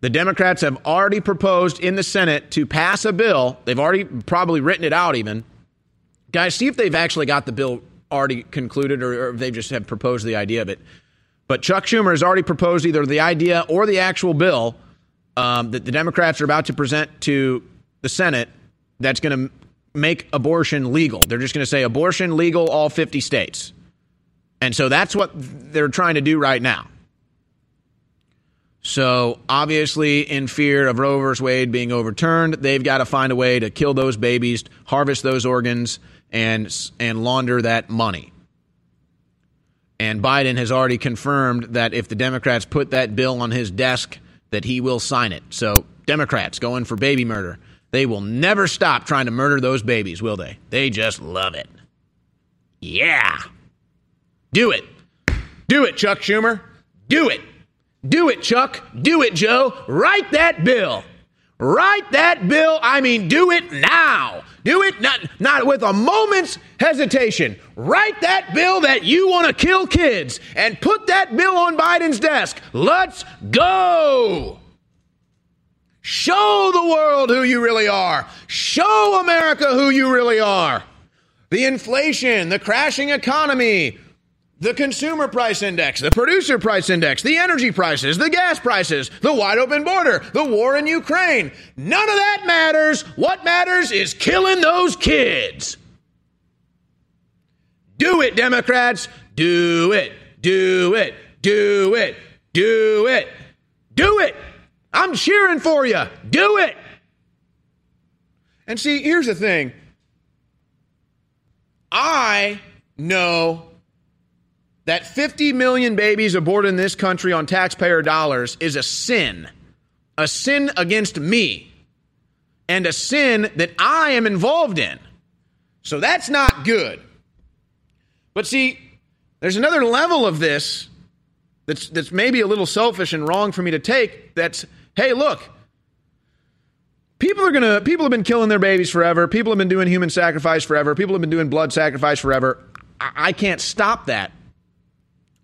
C: the Democrats have already proposed in the Senate to pass a bill. They've already probably written it out, even. Guys, see if they've actually got the bill already concluded or, or if they just have proposed the idea of it. But Chuck Schumer has already proposed either the idea or the actual bill um, that the Democrats are about to present to the Senate that's going to make abortion legal. They're just going to say abortion legal all 50 states. And so that's what they're trying to do right now. So, obviously, in fear of Roe vs. Wade being overturned, they've got to find a way to kill those babies, harvest those organs, and, and launder that money. And Biden has already confirmed that if the Democrats put that bill on his desk, that he will sign it. So, Democrats going for baby murder. They will never stop trying to murder those babies, will they? They just love it. Yeah. Do it. Do it, Chuck Schumer. Do it. Do it, Chuck. Do it, Joe. Write that bill. Write that bill. I mean, do it now. Do it not, not with a moment's hesitation. Write that bill that you want to kill kids and put that bill on Biden's desk. Let's go. Show the world who you really are. Show America who you really are. The inflation, the crashing economy, the consumer price index, the producer price index, the energy prices, the gas prices, the wide open border, the war in Ukraine. None of that matters. What matters is killing those kids. Do it, Democrats. Do it. Do it. Do it. Do it. Do it. I'm cheering for you. Do it. And see, here's the thing I know that 50 million babies aborted in this country on taxpayer dollars is a sin, a sin against me, and a sin that I am involved in. So that's not good. But see, there's another level of this that's, that's maybe a little selfish and wrong for me to take. That's, hey, look, people are gonna, people have been killing their babies forever. People have been doing human sacrifice forever. People have been doing blood sacrifice forever. I, I can't stop that.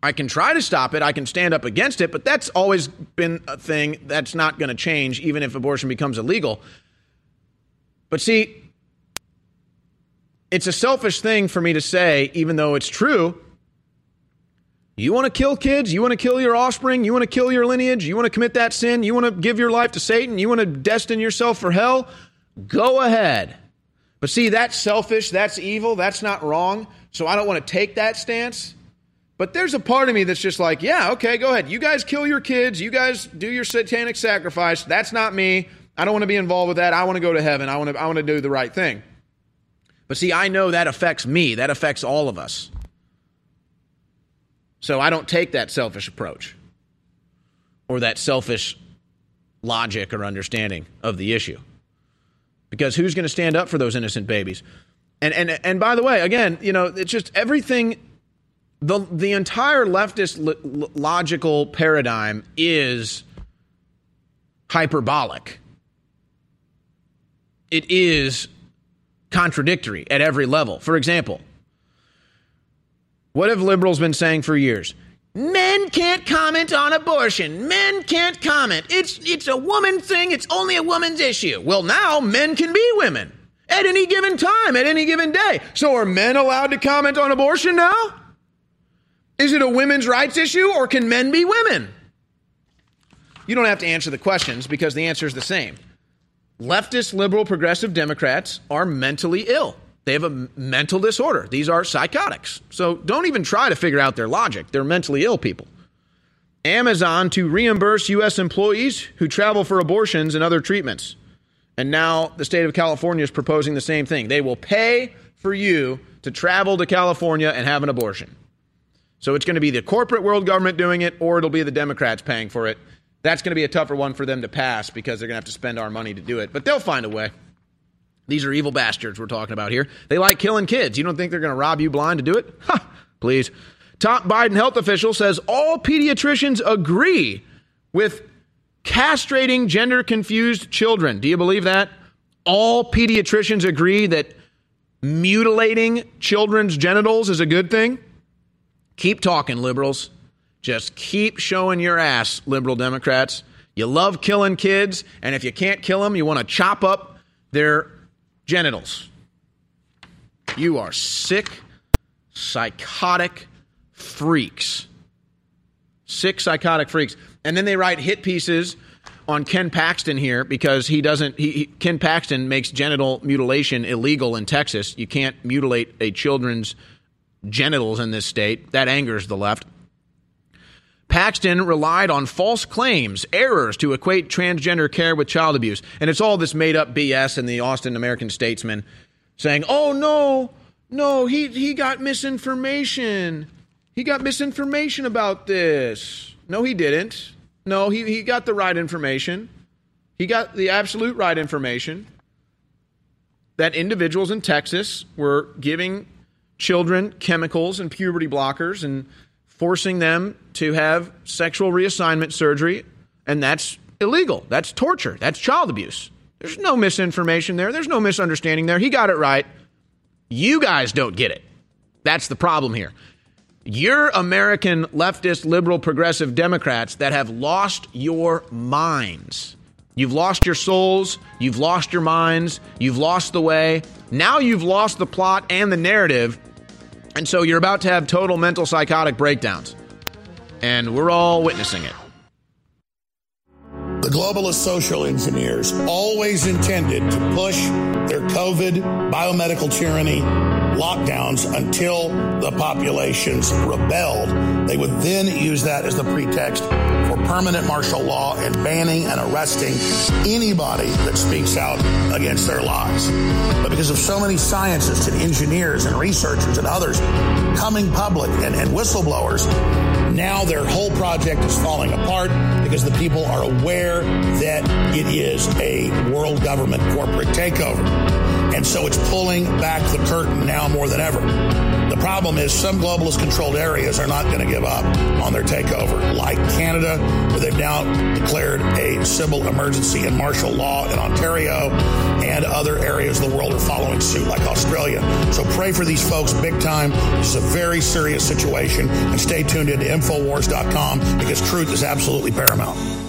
C: I can try to stop it. I can stand up against it, but that's always been a thing that's not going to change, even if abortion becomes illegal. But see, it's a selfish thing for me to say, even though it's true. You want to kill kids? You want to kill your offspring? You want to kill your lineage? You want to commit that sin? You want to give your life to Satan? You want to destine yourself for hell? Go ahead. But see, that's selfish. That's evil. That's not wrong. So I don't want to take that stance. But there's a part of me that's just like, yeah, okay, go ahead. You guys kill your kids. You guys do your satanic sacrifice. That's not me. I don't want to be involved with that. I want to go to heaven. I want to, I want to do the right thing. But see, I know that affects me. That affects all of us. So I don't take that selfish approach or that selfish logic or understanding of the issue. Because who's going to stand up for those innocent babies? And, and, and by the way, again, you know, it's just everything the the entire leftist lo- logical paradigm is hyperbolic. It is contradictory at every level. For example, what have liberals been saying for years? Men can't comment on abortion. Men can't comment. It's it's a woman thing. It's only a woman's issue. Well, now men can be women at any given time, at any given day. So are men allowed to comment on abortion now? Is it a women's rights issue or can men be women? You don't have to answer the questions because the answer is the same. Leftist, liberal, progressive Democrats are mentally ill. They have a mental disorder. These are psychotics. So don't even try to figure out their logic. They're mentally ill people. Amazon to reimburse U.S. employees who travel for abortions and other treatments. And now the state of California is proposing the same thing. They will pay for you to travel to California and have an abortion. So it's going to be the corporate world government doing it, or it'll be the Democrats paying for it. That's going to be a tougher one for them to pass because they're going to have to spend our money to do it. But they'll find a way. These are evil bastards we're talking about here. They like killing kids. You don't think they're going to rob you blind to do it? Ha! Please. Top Biden health official says all pediatricians agree with castrating gender confused children. Do you believe that? All pediatricians agree that mutilating children's genitals is a good thing? Keep talking, liberals. Just keep showing your ass, liberal Democrats. You love killing kids, and if you can't kill them, you want to chop up their genitals. You are sick, psychotic freaks. Sick, psychotic freaks. And then they write hit pieces on Ken Paxton here because he doesn't. He, he, Ken Paxton makes genital mutilation illegal in Texas. You can't mutilate a children's genitals in this state. That angers the left. Paxton relied on false claims, errors to equate transgender care with child abuse. And it's all this made up BS in the Austin American Statesman saying, oh, no, no, he, he got misinformation. He got misinformation about this. No, he didn't. No, he, he got the right information. He got the absolute right information that individuals in Texas were giving children chemicals and puberty blockers and forcing them to have sexual reassignment surgery, and that's illegal. That's torture. That's child abuse. There's no misinformation there. There's no misunderstanding there. He got it right. You guys don't get it. That's the problem here. You're American leftist, liberal, progressive Democrats that have lost your minds. You've lost your souls. You've lost your minds. You've lost the way. Now you've lost the plot and the narrative. And so you're about to have total mental psychotic breakdowns. And we're all witnessing it.
M: The globalist social engineers always intended to push their COVID biomedical tyranny lockdowns until the populations rebelled. They would then use that as the pretext for permanent martial law and banning and arresting anybody that speaks out against their lies. But because of so many scientists and engineers and researchers and others coming public and, and whistleblowers, now their whole project is falling apart because the people are aware that it is a world government corporate takeover. And so it's pulling back the curtain now more than ever. The problem is some globalist controlled areas are not going to give up on their takeover, like Canada, where they've now declared a civil emergency and martial law in Ontario, and other areas of the world are following suit, like Australia. So pray for these folks big time. This is a very serious situation, and stay tuned into Infowars.com because truth is absolutely paramount.